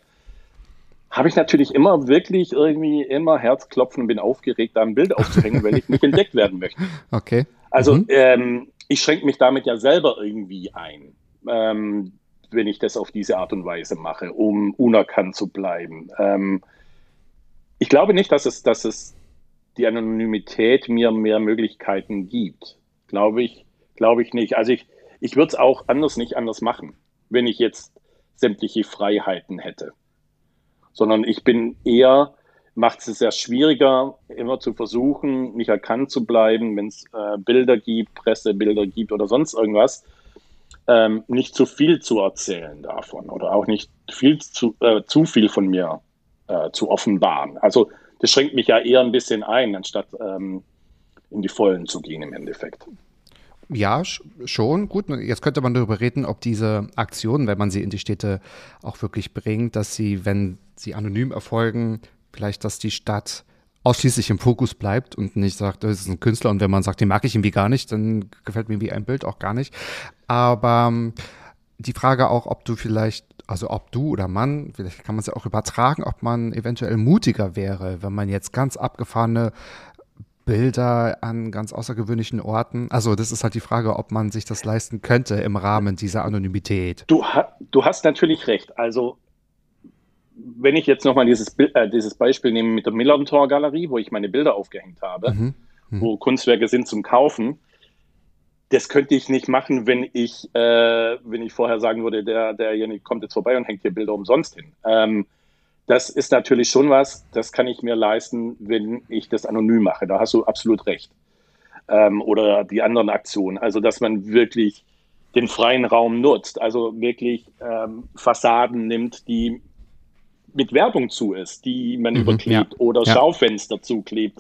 habe ich natürlich immer wirklich irgendwie immer Herzklopfen und bin aufgeregt, da ein Bild aufzuhängen, weil ich nicht entdeckt werden möchte. Okay. Also mhm. ähm, ich schränke mich damit ja selber irgendwie ein ähm, wenn ich das auf diese Art und Weise mache, um unerkannt zu bleiben. Ähm, ich glaube nicht, dass es, dass es die Anonymität mir mehr Möglichkeiten gibt. Glaube ich, glaube ich nicht. Also ich, ich würde es auch anders nicht anders machen, wenn ich jetzt sämtliche Freiheiten hätte. Sondern ich bin eher, macht es sehr schwieriger, immer zu versuchen, nicht erkannt zu bleiben, wenn es äh, Bilder gibt, Pressebilder gibt oder sonst irgendwas, ähm, nicht zu viel zu erzählen davon oder auch nicht viel zu, äh, zu viel von mir äh, zu offenbaren. Also das schränkt mich ja eher ein bisschen ein, anstatt ähm, in die Vollen zu gehen im Endeffekt. Ja, schon. Gut, jetzt könnte man darüber reden, ob diese Aktionen, wenn man sie in die Städte auch wirklich bringt, dass sie, wenn sie anonym erfolgen, vielleicht, dass die Stadt ausschließlich im Fokus bleibt und nicht sagt, das ist ein Künstler und wenn man sagt, den mag ich irgendwie gar nicht, dann gefällt mir wie ein Bild auch gar nicht. Aber ähm, die Frage auch, ob du vielleicht, also ob du oder Mann, vielleicht kann man es ja auch übertragen, ob man eventuell mutiger wäre, wenn man jetzt ganz abgefahrene Bilder an ganz außergewöhnlichen Orten. Also das ist halt die Frage, ob man sich das leisten könnte im Rahmen dieser Anonymität. Du, du hast natürlich recht. Also wenn ich jetzt nochmal dieses, äh, dieses Beispiel nehme mit der Millantor Galerie, wo ich meine Bilder aufgehängt habe, mhm. Mhm. wo Kunstwerke sind zum Kaufen, das könnte ich nicht machen, wenn ich, äh, wenn ich vorher sagen würde, der, derjenige kommt jetzt vorbei und hängt hier Bilder umsonst hin. Ähm, das ist natürlich schon was, das kann ich mir leisten, wenn ich das anonym mache. Da hast du absolut recht. Ähm, oder die anderen Aktionen. Also, dass man wirklich den freien Raum nutzt, also wirklich ähm, Fassaden nimmt, die mit Werbung zu ist, die man mhm, überklebt ja. oder ja. Schaufenster zuklebt.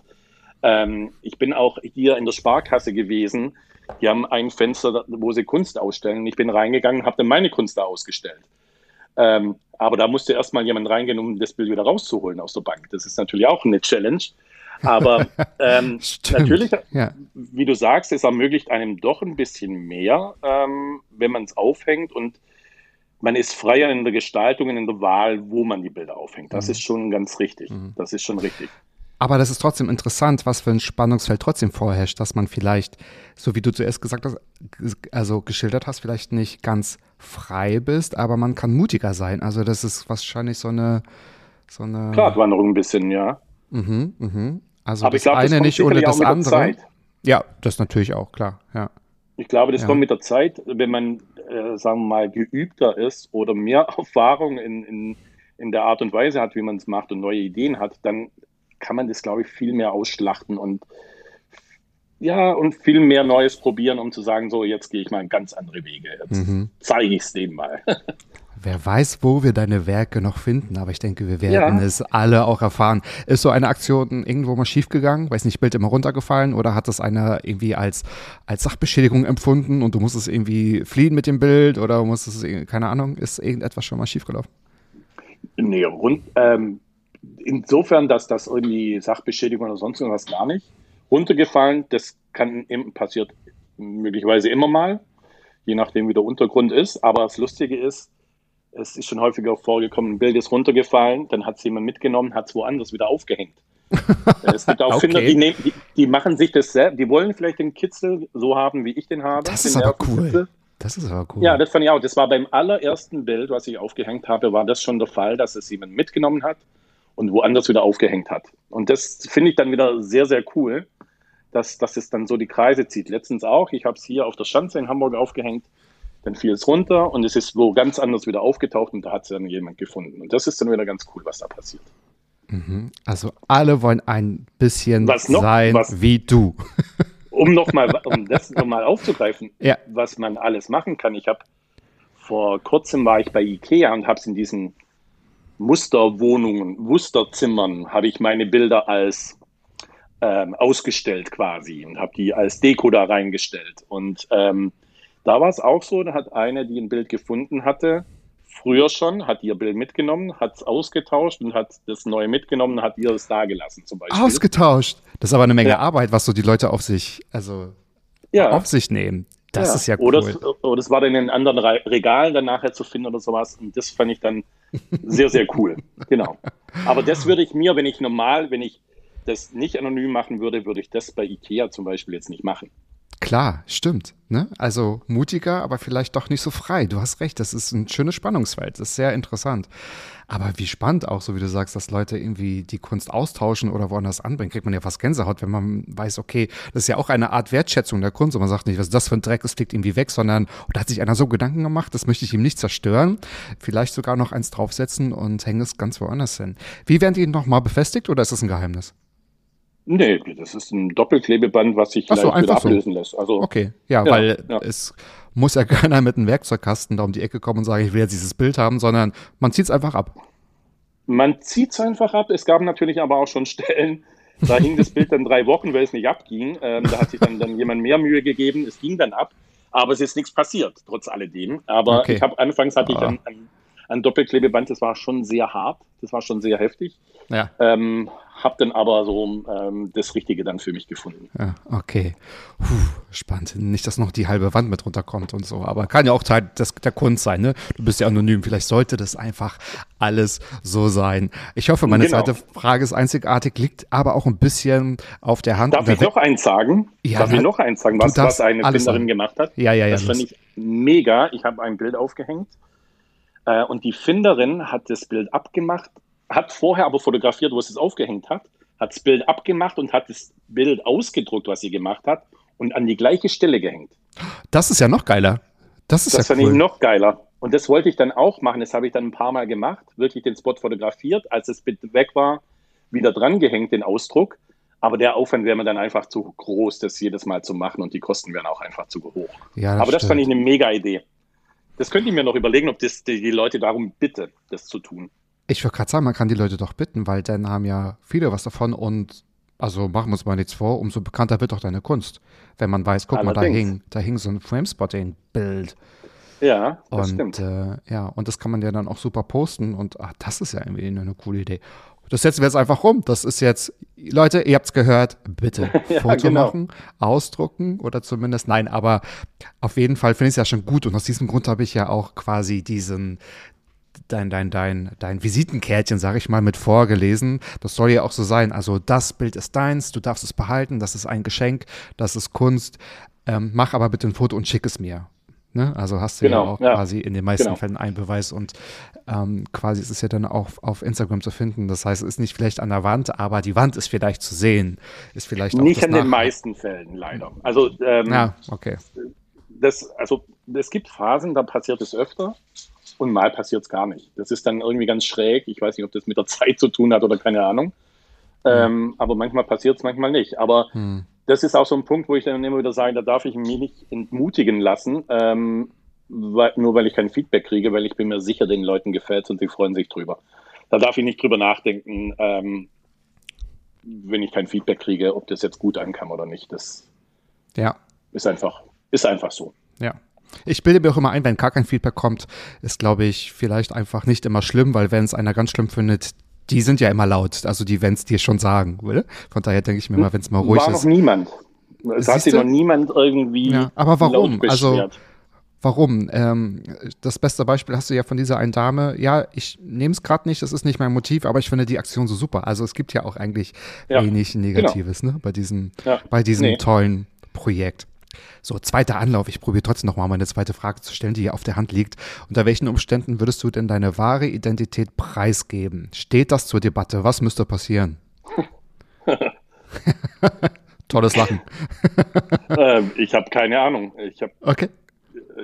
Ähm, ich bin auch hier in der Sparkasse gewesen. Die haben ein Fenster, wo sie Kunst ausstellen. Ich bin reingegangen und habe dann meine Kunst da ausgestellt. Ähm, aber da musste erstmal jemand reingehen, um das Bild wieder rauszuholen aus der Bank. Das ist natürlich auch eine Challenge. Aber ähm, natürlich, ja. wie du sagst, es ermöglicht einem doch ein bisschen mehr, ähm, wenn man es aufhängt und man ist freier in der Gestaltung und in der Wahl, wo man die Bilder aufhängt. Das Mhm. ist schon ganz richtig. Das ist schon richtig. Aber das ist trotzdem interessant, was für ein Spannungsfeld trotzdem vorherrscht, dass man vielleicht, so wie du zuerst gesagt hast, also geschildert hast, vielleicht nicht ganz frei bist, aber man kann mutiger sein. Also das ist wahrscheinlich so eine, so eine. Gratwanderung ein bisschen, ja. Mhm, mhm. Also Aber das glaube, das eine kommt nicht ohne das andere. Ja, das natürlich auch, klar, ja. Ich glaube, das Ja. kommt mit der Zeit, wenn man, äh, sagen wir mal, geübter ist oder mehr Erfahrung in, in, in der Art und Weise hat, wie man es macht und neue Ideen hat, dann kann man das, glaube ich, viel mehr ausschlachten und ja, und viel mehr Neues probieren, um zu sagen, so, jetzt gehe ich mal ganz andere Wege. Jetzt Mhm. zeige ich es dem mal. Wer weiß, wo wir deine Werke noch finden, aber ich denke, wir werden Ja. es alle auch erfahren. Ist so eine Aktion irgendwo mal schiefgegangen? Weiß nicht, Bild immer runtergefallen oder hat das einer irgendwie als, als Sachbeschädigung empfunden und du musstest irgendwie fliehen mit dem Bild oder musstest, es- keine Ahnung, ist irgendetwas schon mal schiefgelaufen? Nee, rund, ähm, insofern, dass das irgendwie Sachbeschädigung oder sonst irgendwas gar nicht. Runtergefallen, das kann passiert möglicherweise immer mal, je nachdem wie der Untergrund ist. Aber das Lustige ist, es ist schon häufiger vorgekommen, ein Bild ist runtergefallen, dann hat es jemand mitgenommen, hat es woanders wieder aufgehängt. es gibt auch Okay. Finder, die, nehmen, die, die machen sich das selbst, die wollen vielleicht den Kitzel so haben, wie ich den habe. Das ist aber cool. Das ist aber cool. Ja, das fand ich auch. Das war beim allerersten Bild, was ich aufgehängt habe, war das schon der Fall, dass es jemand mitgenommen hat und woanders wieder aufgehängt hat. Und das finde ich dann wieder sehr, sehr cool, dass, dass es dann so die Kreise zieht. Letztens auch, ich habe es hier auf der Schanze in Hamburg aufgehängt, dann fiel es runter und es ist wo ganz anders wieder aufgetaucht und da hat es dann jemand gefunden. Und das ist dann wieder ganz cool, was da passiert. Mhm. Also alle wollen ein bisschen Was noch? sein Was? wie du. Um nochmal, um das nochmal aufzugreifen, Ja. was man alles machen kann. Ich habe vor kurzem war ich bei Ikea und habe es in diesen Musterwohnungen, Musterzimmern, habe ich meine Bilder als ähm, ausgestellt quasi und habe die als Deko da reingestellt. Und ähm, da war es auch so, da hat eine, die ein Bild gefunden hatte, früher schon, hat ihr Bild mitgenommen, hat es ausgetauscht und hat das neue mitgenommen und hat ihr es da gelassen zum Beispiel. Ausgetauscht. Das ist aber eine Menge Ja. Arbeit, was so die Leute auf sich, also ja. auf sich nehmen. Das Ja. ist ja cool. Oder, es, oder es war dann in anderen Re Regalen dann nachher zu finden oder sowas. Und das fand ich dann sehr, sehr cool. Genau. Aber das würde ich mir, wenn ich normal, wenn ich das nicht anonym machen würde, würde ich das bei Ikea zum Beispiel jetzt nicht machen. Klar, stimmt. Ne? Also mutiger, aber vielleicht doch nicht so frei. Du hast recht, das ist ein schönes Spannungsfeld. Das ist sehr interessant. Aber wie spannend auch, so wie du sagst, dass Leute irgendwie die Kunst austauschen oder woanders anbringen, kriegt man ja fast Gänsehaut, wenn man weiß, okay, das ist ja auch eine Art Wertschätzung der Kunst. Und man sagt nicht, was ist das für ein Dreck, das fliegt irgendwie weg, sondern oh, da hat sich einer so Gedanken gemacht, das möchte ich ihm nicht zerstören. Vielleicht sogar noch eins draufsetzen und hängen es ganz woanders hin. Wie werden die nochmal befestigt oder ist das ein Geheimnis? Nee, das ist ein Doppelklebeband, was sich Ach so, leicht wieder einfach so. ablösen lässt. Also Okay, ja, Ja, weil ja. es muss ja keiner mit einem Werkzeugkasten da um die Ecke kommen und sagen, ich will jetzt dieses Bild haben, sondern man zieht es einfach ab. Man zieht es einfach ab. Es gab natürlich aber auch schon Stellen, da hing das Bild dann drei Wochen, weil es nicht abging. Ähm, da hat sich dann, dann jemand mehr Mühe gegeben. Es ging dann ab. Aber es ist nichts passiert, trotz alledem. Aber Okay. ich habe anfangs hatte ich Ah. ein, ein, ein Doppelklebeband, das war schon sehr hart. Das war schon sehr heftig. Ja, Ähm, habe dann aber so ähm, das Richtige dann für mich gefunden. ja okay. Puh, spannend. Nicht, dass noch die halbe Wand mit runterkommt und so. Aber kann ja auch Teil des, der Kunst sein, ne? Du bist ja anonym. Vielleicht sollte das einfach alles so sein. Ich hoffe, meine Genau. zweite Frage ist einzigartig, liegt aber auch ein bisschen auf der Hand. Darf ich noch eins sagen? Ja, Darf ich noch eins sagen, was, was eine Finderin gemacht hat? Ja, ja, ja. Das fand ich mega. Ich habe ein Bild aufgehängt äh, und die Finderin hat das Bild abgemacht, hat vorher aber fotografiert, wo sie es aufgehängt hat, hat das Bild abgemacht und hat das Bild ausgedruckt, was sie gemacht hat und an die gleiche Stelle gehängt. Das ist ja noch geiler. Das ist Das ja fand cool. ich noch geiler. Und das wollte ich dann auch machen. Das habe ich dann ein paar Mal gemacht, wirklich den Spot fotografiert. Als das Bild weg war, wieder dran gehängt, den Ausdruck. Aber der Aufwand wäre mir dann einfach zu groß, das jedes Mal zu machen und die Kosten wären auch einfach zu hoch. ja, Aber das stimmt. fand ich eine mega Idee. Das könnte ich mir noch überlegen, ob das die, die Leute darum bitte, das zu tun. Ich würde gerade sagen, man kann die Leute doch bitten, weil dann haben ja viele was davon und also machen wir uns mal nichts vor, umso bekannter wird doch deine Kunst. Wenn man weiß, guck mal, da Allerdings. hing, da hing so ein Framespotting-Bild. Ja, das Und stimmt. äh, ja, und das kann man ja dann auch super posten und ach, das ist ja irgendwie eine, coole Idee. Das setzen wir jetzt einfach rum. Das ist jetzt, Leute, ihr habt's gehört, bitte Ja, Foto genau. machen, ausdrucken oder zumindest, nein, aber auf jeden Fall finde ich es ja schon gut und aus diesem Grund habe ich ja auch quasi diesen, dein, dein, dein, dein Visitenkärtchen, sag ich mal, mit vorgelesen. Das soll ja auch so sein. Also das Bild ist deins, du darfst es behalten, das ist ein Geschenk, das ist Kunst. Ähm, mach aber bitte ein Foto und schick es mir. Ne? Also hast du Genau, ja auch ja. quasi in den meisten Genau. Fällen einen Beweis und ähm, quasi ist es ja dann auch auf Instagram zu finden. Das heißt, es ist nicht vielleicht an der Wand, aber die Wand ist vielleicht zu sehen. Ist vielleicht auch Nicht in den meisten Fällen, leider. Also, ähm, Ja, okay. das, also es gibt Phasen, da passiert es öfter und mal passiert es gar nicht. Das ist dann irgendwie ganz schräg. Ich weiß nicht, ob das mit der Zeit zu tun hat oder keine Ahnung. Ähm, aber manchmal passiert es, manchmal nicht. Aber Hm. das ist auch so ein Punkt, wo ich dann immer wieder sage, da darf ich mich nicht entmutigen lassen, ähm, weil, nur weil ich kein Feedback kriege, weil ich bin mir sicher, den Leuten gefällt und sie freuen sich drüber. Da darf ich nicht drüber nachdenken, ähm, wenn ich kein Feedback kriege, ob das jetzt gut ankam oder nicht. Das Ja. ist einfach, ist einfach so. Ja. Ich bilde mir auch immer ein, wenn gar kein Feedback kommt, ist, glaube ich, vielleicht einfach nicht immer schlimm, weil wenn es einer ganz schlimm findet, die sind ja immer laut, also die, wenn es dir schon sagen, oder? Von daher denke ich mir mal, wenn es mal ruhig War noch ist. niemand. Es hat sich noch niemand irgendwie Ja, aber warum? Also-. Warum? Ähm, das beste Beispiel hast du ja von dieser einen Dame. Ja, ich nehme es gerade nicht, das ist nicht mein Motiv, aber ich finde die Aktion so super. Also es gibt ja auch eigentlich Ja, wenig Negatives ne, bei diesem, Ja. bei diesem Nee. tollen Projekt. So, zweiter Anlauf. Ich probiere trotzdem nochmal meine zweite Frage zu stellen, die hier auf der Hand liegt. Unter welchen Umständen würdest du denn deine wahre Identität preisgeben? Steht das zur Debatte? Was müsste passieren? Tolles Lachen. Ähm, ich habe keine Ahnung. Ich habe Okay.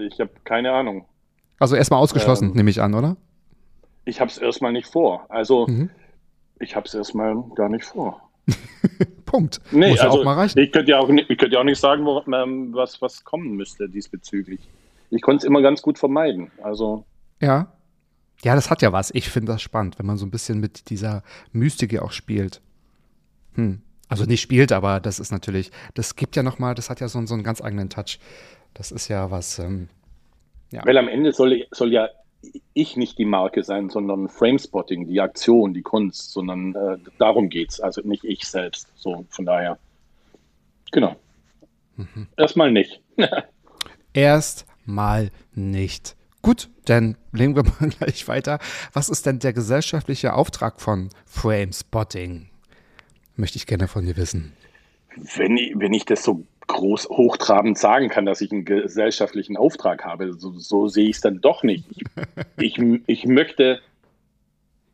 ich hab keine Ahnung. Also erstmal ausgeschlossen, Ähm, nehme ich an, oder? Ich habe es erstmal nicht vor. Also Mhm. ich habe es erstmal gar nicht vor. Punkt. Nee, Muss ja also auch mal reichen. ich könnte ja auch nicht, ich könnte ja auch nicht sagen, wo, ähm, was, was kommen müsste diesbezüglich. Ich konnte es immer ganz gut vermeiden. Also Ja. Ja, das hat ja was. Ich finde das spannend, wenn man so ein bisschen mit dieser Mystik auch spielt. Hm. Also nicht spielt, aber das ist natürlich, das gibt ja nochmal, das hat ja so, einen- so einen ganz eigenen Touch. Das ist ja was, ähm, Ja. Weil am Ende soll, soll ja ich nicht die Marke sein, sondern Framespotting, die Aktion, die Kunst, sondern äh, darum geht's. Also nicht ich selbst. So, von daher. Genau. Mhm. Erstmal nicht. erst mal nicht. Gut, dann legen wir mal gleich weiter. Was ist denn der gesellschaftliche Auftrag von Frame Spotting? Möchte ich gerne von dir wissen. Wenn ich, wenn ich das so groß hochtrabend sagen kann, dass ich einen gesellschaftlichen Auftrag habe, so, so sehe ich es dann doch nicht. Ich, ich, ich möchte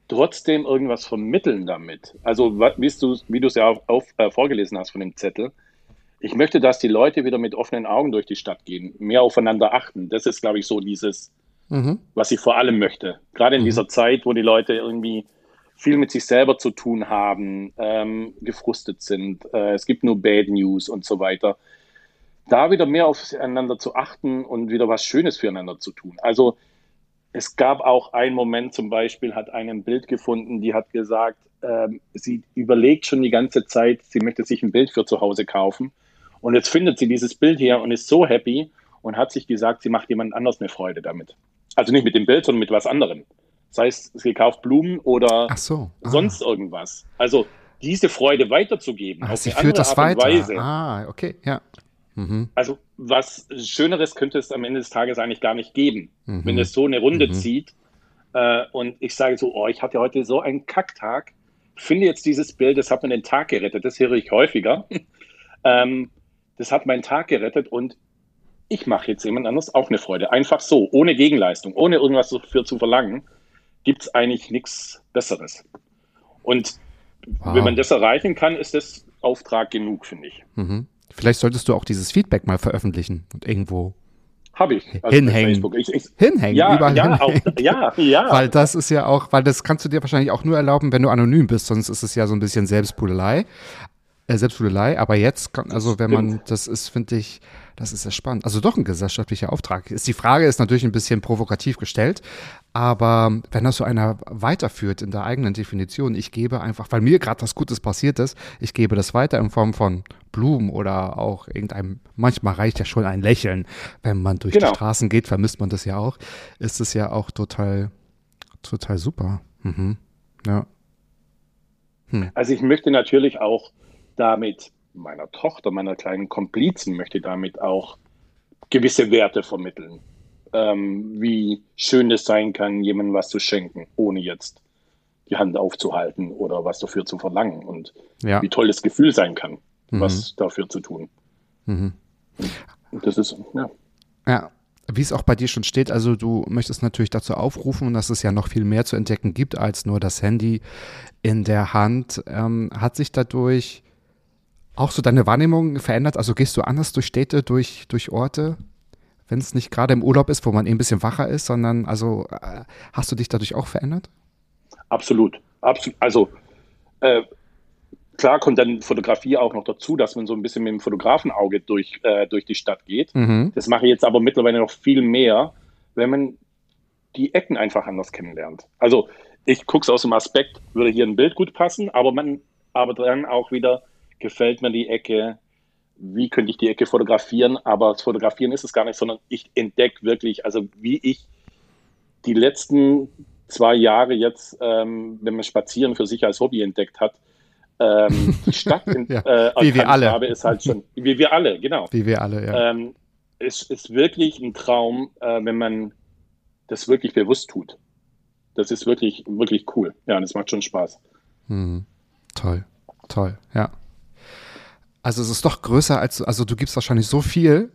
trotzdem irgendwas vermitteln damit. Also wie du wie du es ja auf, auf, äh, vorgelesen hast von dem Zettel. Ich möchte, dass die Leute wieder mit offenen Augen durch die Stadt gehen, mehr aufeinander achten. Das ist, glaube ich, so dieses, Mhm. was ich vor allem möchte. Gerade in dieser Zeit, wo die Leute irgendwie viel mit sich selber zu tun haben, ähm, gefrustet sind, äh, es gibt nur Bad News und so weiter. Da wieder mehr aufeinander zu achten und wieder was Schönes füreinander zu tun. Also es gab auch einen Moment zum Beispiel, hat eine ein Bild gefunden, die hat gesagt, ähm, sie überlegt schon die ganze Zeit, sie möchte sich ein Bild für zu Hause kaufen. Und jetzt findet sie dieses Bild hier und ist so happy und hat sich gesagt, sie macht jemand anders eine Freude damit. Also nicht mit dem Bild, sondern mit was anderem. Das heißt, sie kauft Blumen oder so. Ah. sonst irgendwas. Also diese Freude weiterzugeben Ah, auf sie führt andere das Art weiter. Weise. Ah, okay, ja. Mhm. Also was Schöneres könnte es am Ende des Tages eigentlich gar nicht geben, Mhm. wenn es so eine Runde Mhm. zieht äh, und ich sage so, oh, ich hatte heute so einen Kacktag, finde jetzt dieses Bild, das hat mir den Tag gerettet, das höre ich häufiger. ähm, das hat meinen Tag gerettet und ich mache jetzt jemand anders auch eine Freude. Einfach so, ohne Gegenleistung, ohne irgendwas dafür zu verlangen, gibt es eigentlich nichts Besseres. Und Wow. wenn man das erreichen kann, ist das Auftrag genug, finde ich. Mhm. Vielleicht solltest du auch dieses Feedback mal veröffentlichen und irgendwo Habe ich. bei Hinhängen. Ich, ich, hinhängen, ja, überall ja, auch, hinhängen. ja, ja. Weil das ist ja auch, weil das kannst du dir wahrscheinlich auch nur erlauben, wenn du anonym bist, sonst ist es ja so ein bisschen Selbstpudelei. Äh, Selbstpudelei, aber jetzt, kann, also wenn man, das ist, finde ich, das ist sehr spannend. Also doch ein gesellschaftlicher Auftrag. Ist die Frage ist natürlich ein bisschen provokativ gestellt, aber wenn das so einer weiterführt in der eigenen Definition, ich gebe einfach, weil mir gerade was Gutes passiert ist, ich gebe das weiter in Form von Blumen oder auch irgendeinem, manchmal reicht ja schon ein Lächeln, wenn man durch Genau. die Straßen geht, vermisst man das ja auch, ist es ja auch total, total super. Mhm. Ja. Hm. Also ich möchte natürlich auch damit meiner Tochter, meiner kleinen Komplizen, möchte damit auch gewisse Werte vermitteln. Ähm, wie schön es sein kann, jemandem was zu schenken, ohne jetzt die Hand aufzuhalten oder was dafür zu verlangen. Und ja. wie toll das Gefühl sein kann, mhm. was dafür zu tun. Mhm. Das ist, ja. Ja, wie es auch bei dir schon steht, also du möchtest natürlich dazu aufrufen, dass es ja noch viel mehr zu entdecken gibt als nur das Handy in der Hand. Ähm, hat sich dadurch auch so deine Wahrnehmung verändert? Also gehst du anders durch Städte, durch, durch Orte, wenn es nicht gerade im Urlaub ist, wo man eh ein bisschen wacher ist, sondern also äh, hast du dich dadurch auch verändert? Absolut. Absolut. Also äh, klar kommt dann Fotografie auch noch dazu, dass man so ein bisschen mit dem Fotografenauge durch, äh, durch die Stadt geht. Mhm. Das mache ich jetzt aber mittlerweile noch viel mehr, wenn man die Ecken einfach anders kennenlernt. Also ich gucke es aus dem Aspekt, würde hier ein Bild gut passen, aber man, aber dann auch wieder gefällt mir die Ecke, wie könnte ich die Ecke fotografieren, aber das Fotografieren ist es gar nicht, sondern ich entdecke wirklich, also wie ich die letzten zwei Jahre jetzt, ähm, wenn man Spazieren für sich als Hobby entdeckt hat, ähm, die Stadt in, ja, äh, wie wir alle. habe, ist halt schon, wie wir alle, genau. Wie wir alle, ja. Ähm, es ist wirklich ein Traum, äh, wenn man das wirklich bewusst tut. Das ist wirklich, wirklich cool. Ja, das macht schon Spaß. Hm. Toll, toll, ja. Also es ist doch größer als, also du gibst wahrscheinlich so viel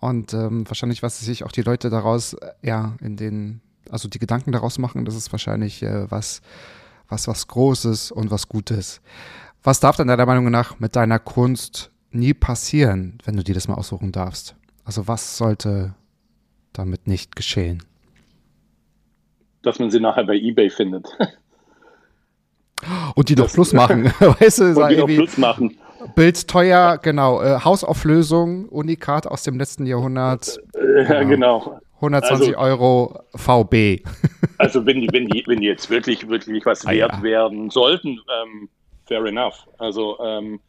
und ähm, wahrscheinlich, was sich auch die Leute daraus, äh, ja, in den, also die Gedanken daraus machen, das ist wahrscheinlich äh, was, was, was Großes und was Gutes. Was darf denn deiner Meinung nach mit deiner Kunst nie passieren, wenn du dir das mal aussuchen darfst? Also was sollte damit nicht geschehen? Dass man sie nachher bei eBay findet. Und die doch Plus machen, weißt du? Und die doch Plus machen. Bild teuer, genau. Äh, Hausauflösung, Unikat aus dem letzten Jahrhundert. Ja, genau. 120 also, Euro VB. Also wenn die, wenn die, wenn die jetzt wirklich, wirklich was ah, wert ja. werden sollten, ähm, fair enough. Also, ähm,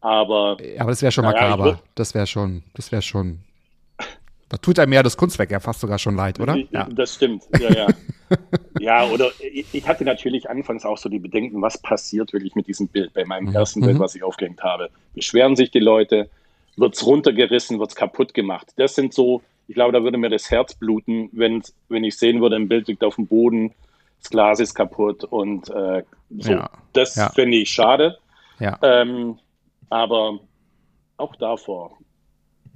aber. Aber das wäre schon makaber. Ja, das wäre schon, das wäre schon. Da tut einem ja das Kunstwerk ja fast sogar schon leid, oder? Ja. Das stimmt, ja, ja. ja, oder ich hatte natürlich anfangs auch so die Bedenken, was passiert wirklich mit diesem Bild, bei meinem mhm. ersten Bild, mhm. was ich aufgehängt habe. Beschweren sich die Leute, wird es runtergerissen, wird es kaputt gemacht. Das sind so ich glaube, da würde mir das Herz bluten, wenn, wenn ich sehen würde, ein Bild liegt auf dem Boden, das Glas ist kaputt und äh, so. Ja, das ja. finde ich schade. Ja. Ähm, aber auch davor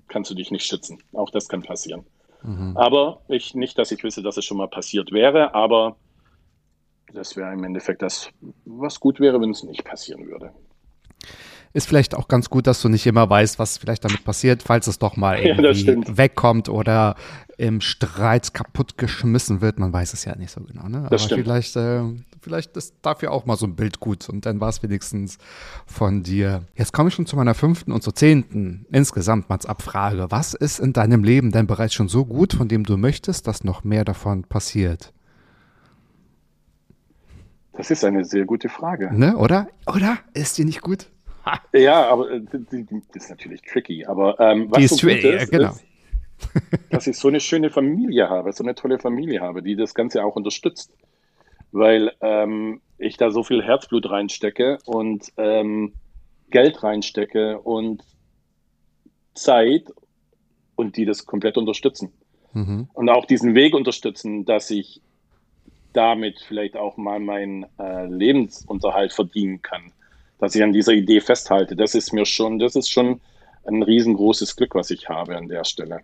kannst du dich nicht schützen. Auch das kann passieren. Mhm. Aber ich nicht, dass ich wüsste, dass es schon mal passiert wäre, aber das wäre im Endeffekt das, was gut wäre, wenn es nicht passieren würde ist vielleicht auch ganz gut, dass du nicht immer weißt, was vielleicht damit passiert, falls es doch mal irgendwie ja, wegkommt oder im Streit kaputtgeschmissen wird. Man weiß es ja nicht so genau. Ne? Aber vielleicht, äh, vielleicht ist dafür auch mal so ein Bild gut und dann war es wenigstens von dir. Jetzt komme ich schon zu meiner fünften und zur zehnten insgesamt Mats Abfrage. Was ist in deinem Leben denn bereits schon so gut, von dem du möchtest, dass noch mehr davon passiert? Das ist eine sehr gute Frage. Ne, oder? Oder? Ist die nicht gut? ja, aber äh, das ist natürlich tricky. Aber ähm, was so gut ist, genau. ist, dass ich so eine schöne Familie habe, so eine tolle Familie habe, die das Ganze auch unterstützt. Weil ähm, ich da so viel Herzblut reinstecke und ähm, Geld reinstecke und Zeit und die das komplett unterstützen. Mhm. Und auch diesen Weg unterstützen, dass ich damit vielleicht auch mal meinen äh, Lebensunterhalt verdienen kann dass ich an dieser Idee festhalte. Das ist mir schon, das ist schon ein riesengroßes Glück, was ich habe an der Stelle.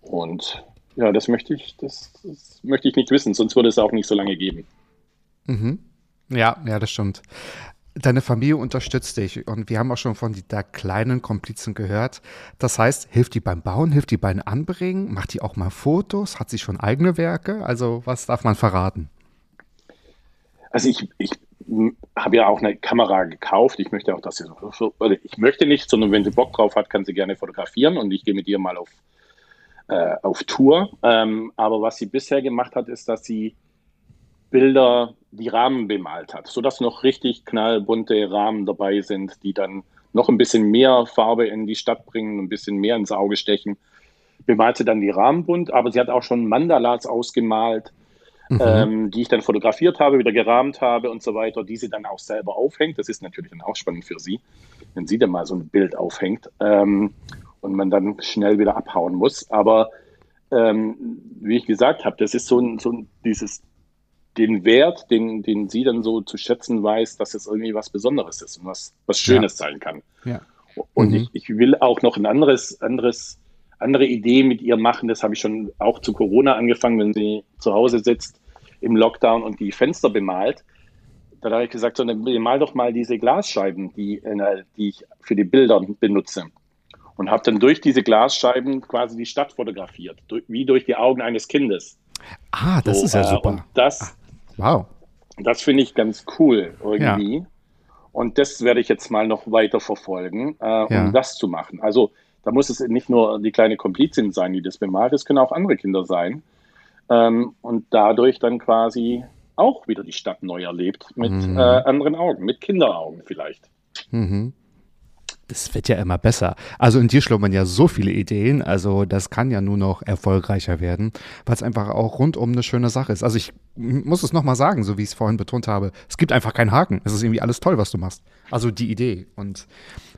Und ja, das möchte ich, das, das möchte ich nicht wissen, sonst würde es auch nicht so lange geben. Mhm. Ja, ja, das stimmt. Deine Familie unterstützt dich und wir haben auch schon von der kleinen Komplizen gehört. Das heißt, hilft die beim Bauen, hilft die beim Anbringen, macht die auch mal Fotos, hat sie schon eigene Werke? Also was darf man verraten? Also ich, ich habe ja auch eine Kamera gekauft. Ich möchte auch, dass sie so, ich möchte nicht, sondern wenn sie Bock drauf hat, kann sie gerne fotografieren und ich gehe mit ihr mal auf, äh, auf Tour. Ähm, aber was sie bisher gemacht hat, ist, dass sie Bilder, die Rahmen bemalt hat, sodass noch richtig knallbunte Rahmen dabei sind, die dann noch ein bisschen mehr Farbe in die Stadt bringen, ein bisschen mehr ins Auge stechen. Bemalt sie dann die Rahmen bunt, aber sie hat auch schon Mandalas ausgemalt ähm, die ich dann fotografiert habe, wieder gerahmt habe und so weiter, die sie dann auch selber aufhängt. Das ist natürlich dann auch spannend für sie, wenn sie dann mal so ein Bild aufhängt ähm, und man dann schnell wieder abhauen muss. Aber ähm, wie ich gesagt habe, das ist so ein, so ein dieses den Wert, den, den sie dann so zu schätzen weiß, dass es irgendwie was Besonderes ist und was, was Schönes ja. sein kann. Ja. Und mhm. ich, ich will auch noch ein anderes, anderes, andere Idee mit ihr machen. Das habe ich schon auch zu Corona angefangen, wenn sie zu Hause sitzt im Lockdown und die Fenster bemalt. Da habe ich gesagt, so, dann bemal doch mal diese Glasscheiben, die, äh, die ich für die Bilder benutze. Und habe dann durch diese Glasscheiben quasi die Stadt fotografiert, wie durch die Augen eines Kindes. Ah, das so, ist ja äh, super. Und das, ah, wow. Das finde ich ganz cool irgendwie. Ja. Und das werde ich jetzt mal noch weiter verfolgen, äh, um ja. das zu machen. Also da muss es nicht nur die kleine Komplizin sein, die das bemalt, es können auch andere Kinder sein. Ähm, und dadurch dann quasi auch wieder die Stadt neu erlebt, mit mhm. äh, anderen Augen, mit Kinderaugen vielleicht. Mhm es wird ja immer besser. Also in dir schlummern ja so viele Ideen, also das kann ja nur noch erfolgreicher werden, weil es einfach auch rundum eine schöne Sache ist. Also ich muss es nochmal sagen, so wie ich es vorhin betont habe, es gibt einfach keinen Haken. Es ist irgendwie alles toll, was du machst. Also die Idee und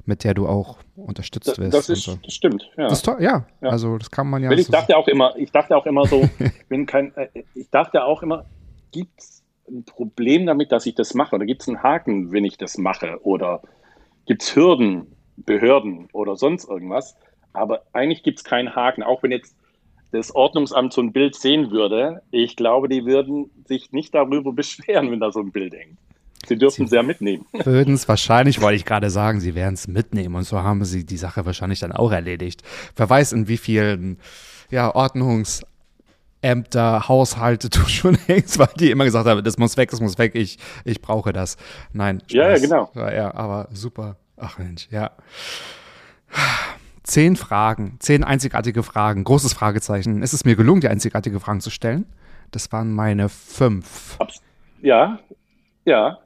mit der du auch unterstützt wirst. Das, ist, so. das stimmt, ja. Das ist toll, ja. ja. Also das kann man ja. Weil ich so dachte auch immer, ich dachte auch immer so, wenn kein, äh, ich dachte auch immer, gibt es ein Problem damit, dass ich das mache? Oder gibt es einen Haken, wenn ich das mache? Oder gibt es Hürden? Behörden oder sonst irgendwas. Aber eigentlich gibt es keinen Haken, auch wenn jetzt das Ordnungsamt so ein Bild sehen würde. Ich glaube, die würden sich nicht darüber beschweren, wenn da so ein Bild hängt. Sie dürfen es ja mitnehmen. Würden es wahrscheinlich, wollte ich gerade sagen, sie werden es mitnehmen und so haben sie die Sache wahrscheinlich dann auch erledigt. Wer weiß, in wie vielen ja, Ordnungsämter, Haushalte du schon hängst, weil die immer gesagt haben, das muss weg, das muss weg, ich, ich brauche das. Nein, Spaß. Ja, ja, genau. Ja, ja, aber super. Ach Mensch, ja. Zehn Fragen, zehn einzigartige Fragen, großes Fragezeichen. Ist es mir gelungen, die einzigartige Fragen zu stellen? Das waren meine fünf. Ja, ja.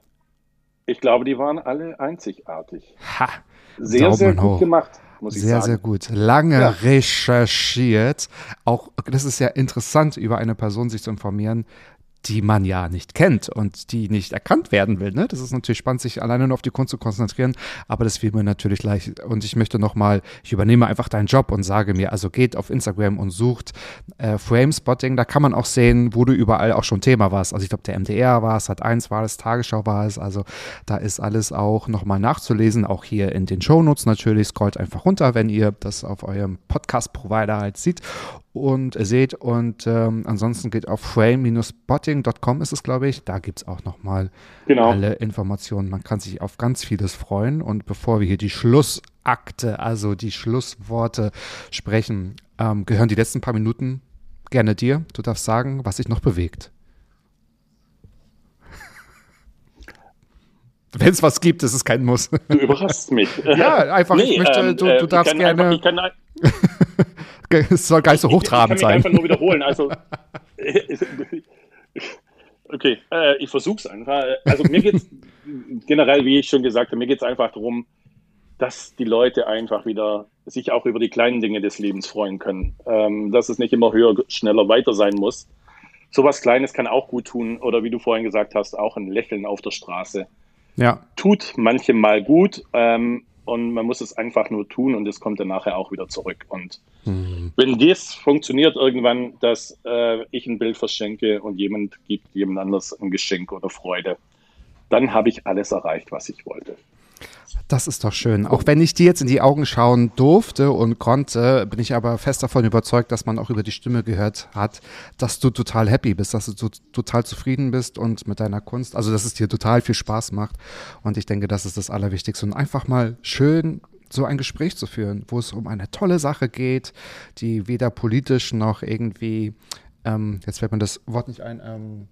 Ich glaube, die waren alle einzigartig. Ha. Sehr, sehr gut hoch. gemacht. Muss ich sehr, sagen. sehr gut. Lange ja. recherchiert. Auch das ist ja interessant, über eine Person sich zu informieren, die man ja nicht kennt und die nicht erkannt werden will. Ne? Das ist natürlich spannend, sich alleine nur auf die Kunst zu konzentrieren, aber das fiel mir natürlich leicht. Und ich möchte nochmal, ich übernehme einfach deinen Job und sage mir, also geht auf Instagram und sucht äh, Frame-Spotting, da kann man auch sehen, wo du überall auch schon Thema warst. Also ich glaube, der MDR war es, hat eins war es, Tagesschau war es, also da ist alles auch nochmal nachzulesen, auch hier in den Shownotes natürlich, scrollt einfach runter, wenn ihr das auf eurem Podcast-Provider halt sieht und seht. Und ähm, ansonsten geht auf frame-spotting.com ist es, glaube ich. Da gibt es auch nochmal genau. alle Informationen. Man kann sich auf ganz vieles freuen. Und bevor wir hier die Schlussakte, also die Schlussworte sprechen, ähm, gehören die letzten paar Minuten gerne dir. Du darfst sagen, was sich noch bewegt. Wenn es was gibt, ist es kein Muss. Du überraschst mich. ja, einfach, nee, ich möchte, ähm, du, du darfst gerne. Einfach, ich kann, es soll gar nicht so hochtrabend sein. Ich kann mich einfach nur wiederholen. Also, okay, äh, ich versuche es einfach. Also mir geht es generell, wie ich schon gesagt habe, mir geht es einfach darum, dass die Leute einfach wieder sich auch über die kleinen Dinge des Lebens freuen können. Ähm, dass es nicht immer höher, schneller, weiter sein muss. Sowas Kleines kann auch gut tun. Oder wie du vorhin gesagt hast, auch ein Lächeln auf der Straße. Ja. Tut manchem mal gut. Ähm, und man muss es einfach nur tun und es kommt dann nachher auch wieder zurück. Und mhm. wenn das funktioniert irgendwann, dass äh, ich ein Bild verschenke und jemand gibt jemand anders ein Geschenk oder Freude, dann habe ich alles erreicht, was ich wollte. Das ist doch schön. Auch wenn ich dir jetzt in die Augen schauen durfte und konnte, bin ich aber fest davon überzeugt, dass man auch über die Stimme gehört hat, dass du total happy bist, dass du total zufrieden bist und mit deiner Kunst, also dass es dir total viel Spaß macht. Und ich denke, das ist das Allerwichtigste. Und einfach mal schön so ein Gespräch zu führen, wo es um eine tolle Sache geht, die weder politisch noch irgendwie, ähm, jetzt fällt mir das Wort nicht ein, ähm,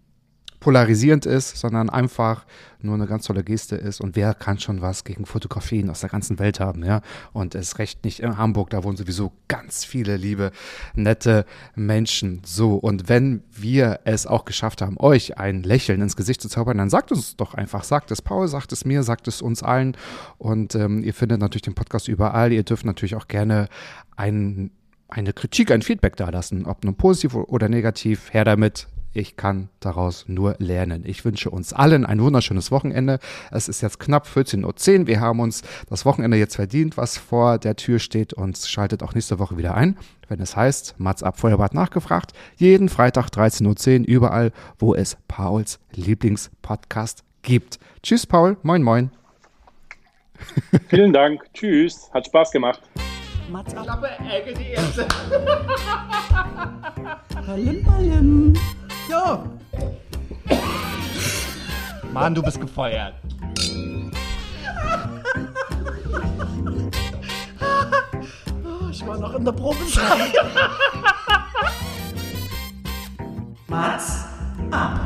polarisierend ist, sondern einfach nur eine ganz tolle Geste ist. Und wer kann schon was gegen Fotografien aus der ganzen Welt haben, ja? Und es recht nicht in Hamburg, da wohnen sowieso ganz viele liebe, nette Menschen. So, und wenn wir es auch geschafft haben, euch ein Lächeln ins Gesicht zu zaubern, dann sagt uns doch einfach, sagt es Paul, sagt es mir, sagt es uns allen. Und ähm, ihr findet natürlich den Podcast überall. Ihr dürft natürlich auch gerne einen eine Kritik, ein Feedback da lassen, ob nun positiv oder negativ, her damit Ich kann daraus nur lernen. Ich wünsche uns allen ein wunderschönes Wochenende. Es ist jetzt knapp 14.10 Uhr. Wir haben uns das Wochenende jetzt verdient, was vor der Tür steht und schaltet auch nächste Woche wieder ein, wenn es heißt, Mats ab Feuerbad nachgefragt. Jeden Freitag 13.10 Uhr überall, wo es Pauls Lieblingspodcast gibt. Tschüss, Paul. Moin, moin. Vielen Dank. Tschüss. Hat Spaß gemacht. Mats ab. Palim, palim. Jo. Mann, du bist gefeuert. Ich war noch in der Probezeit. Mats ab.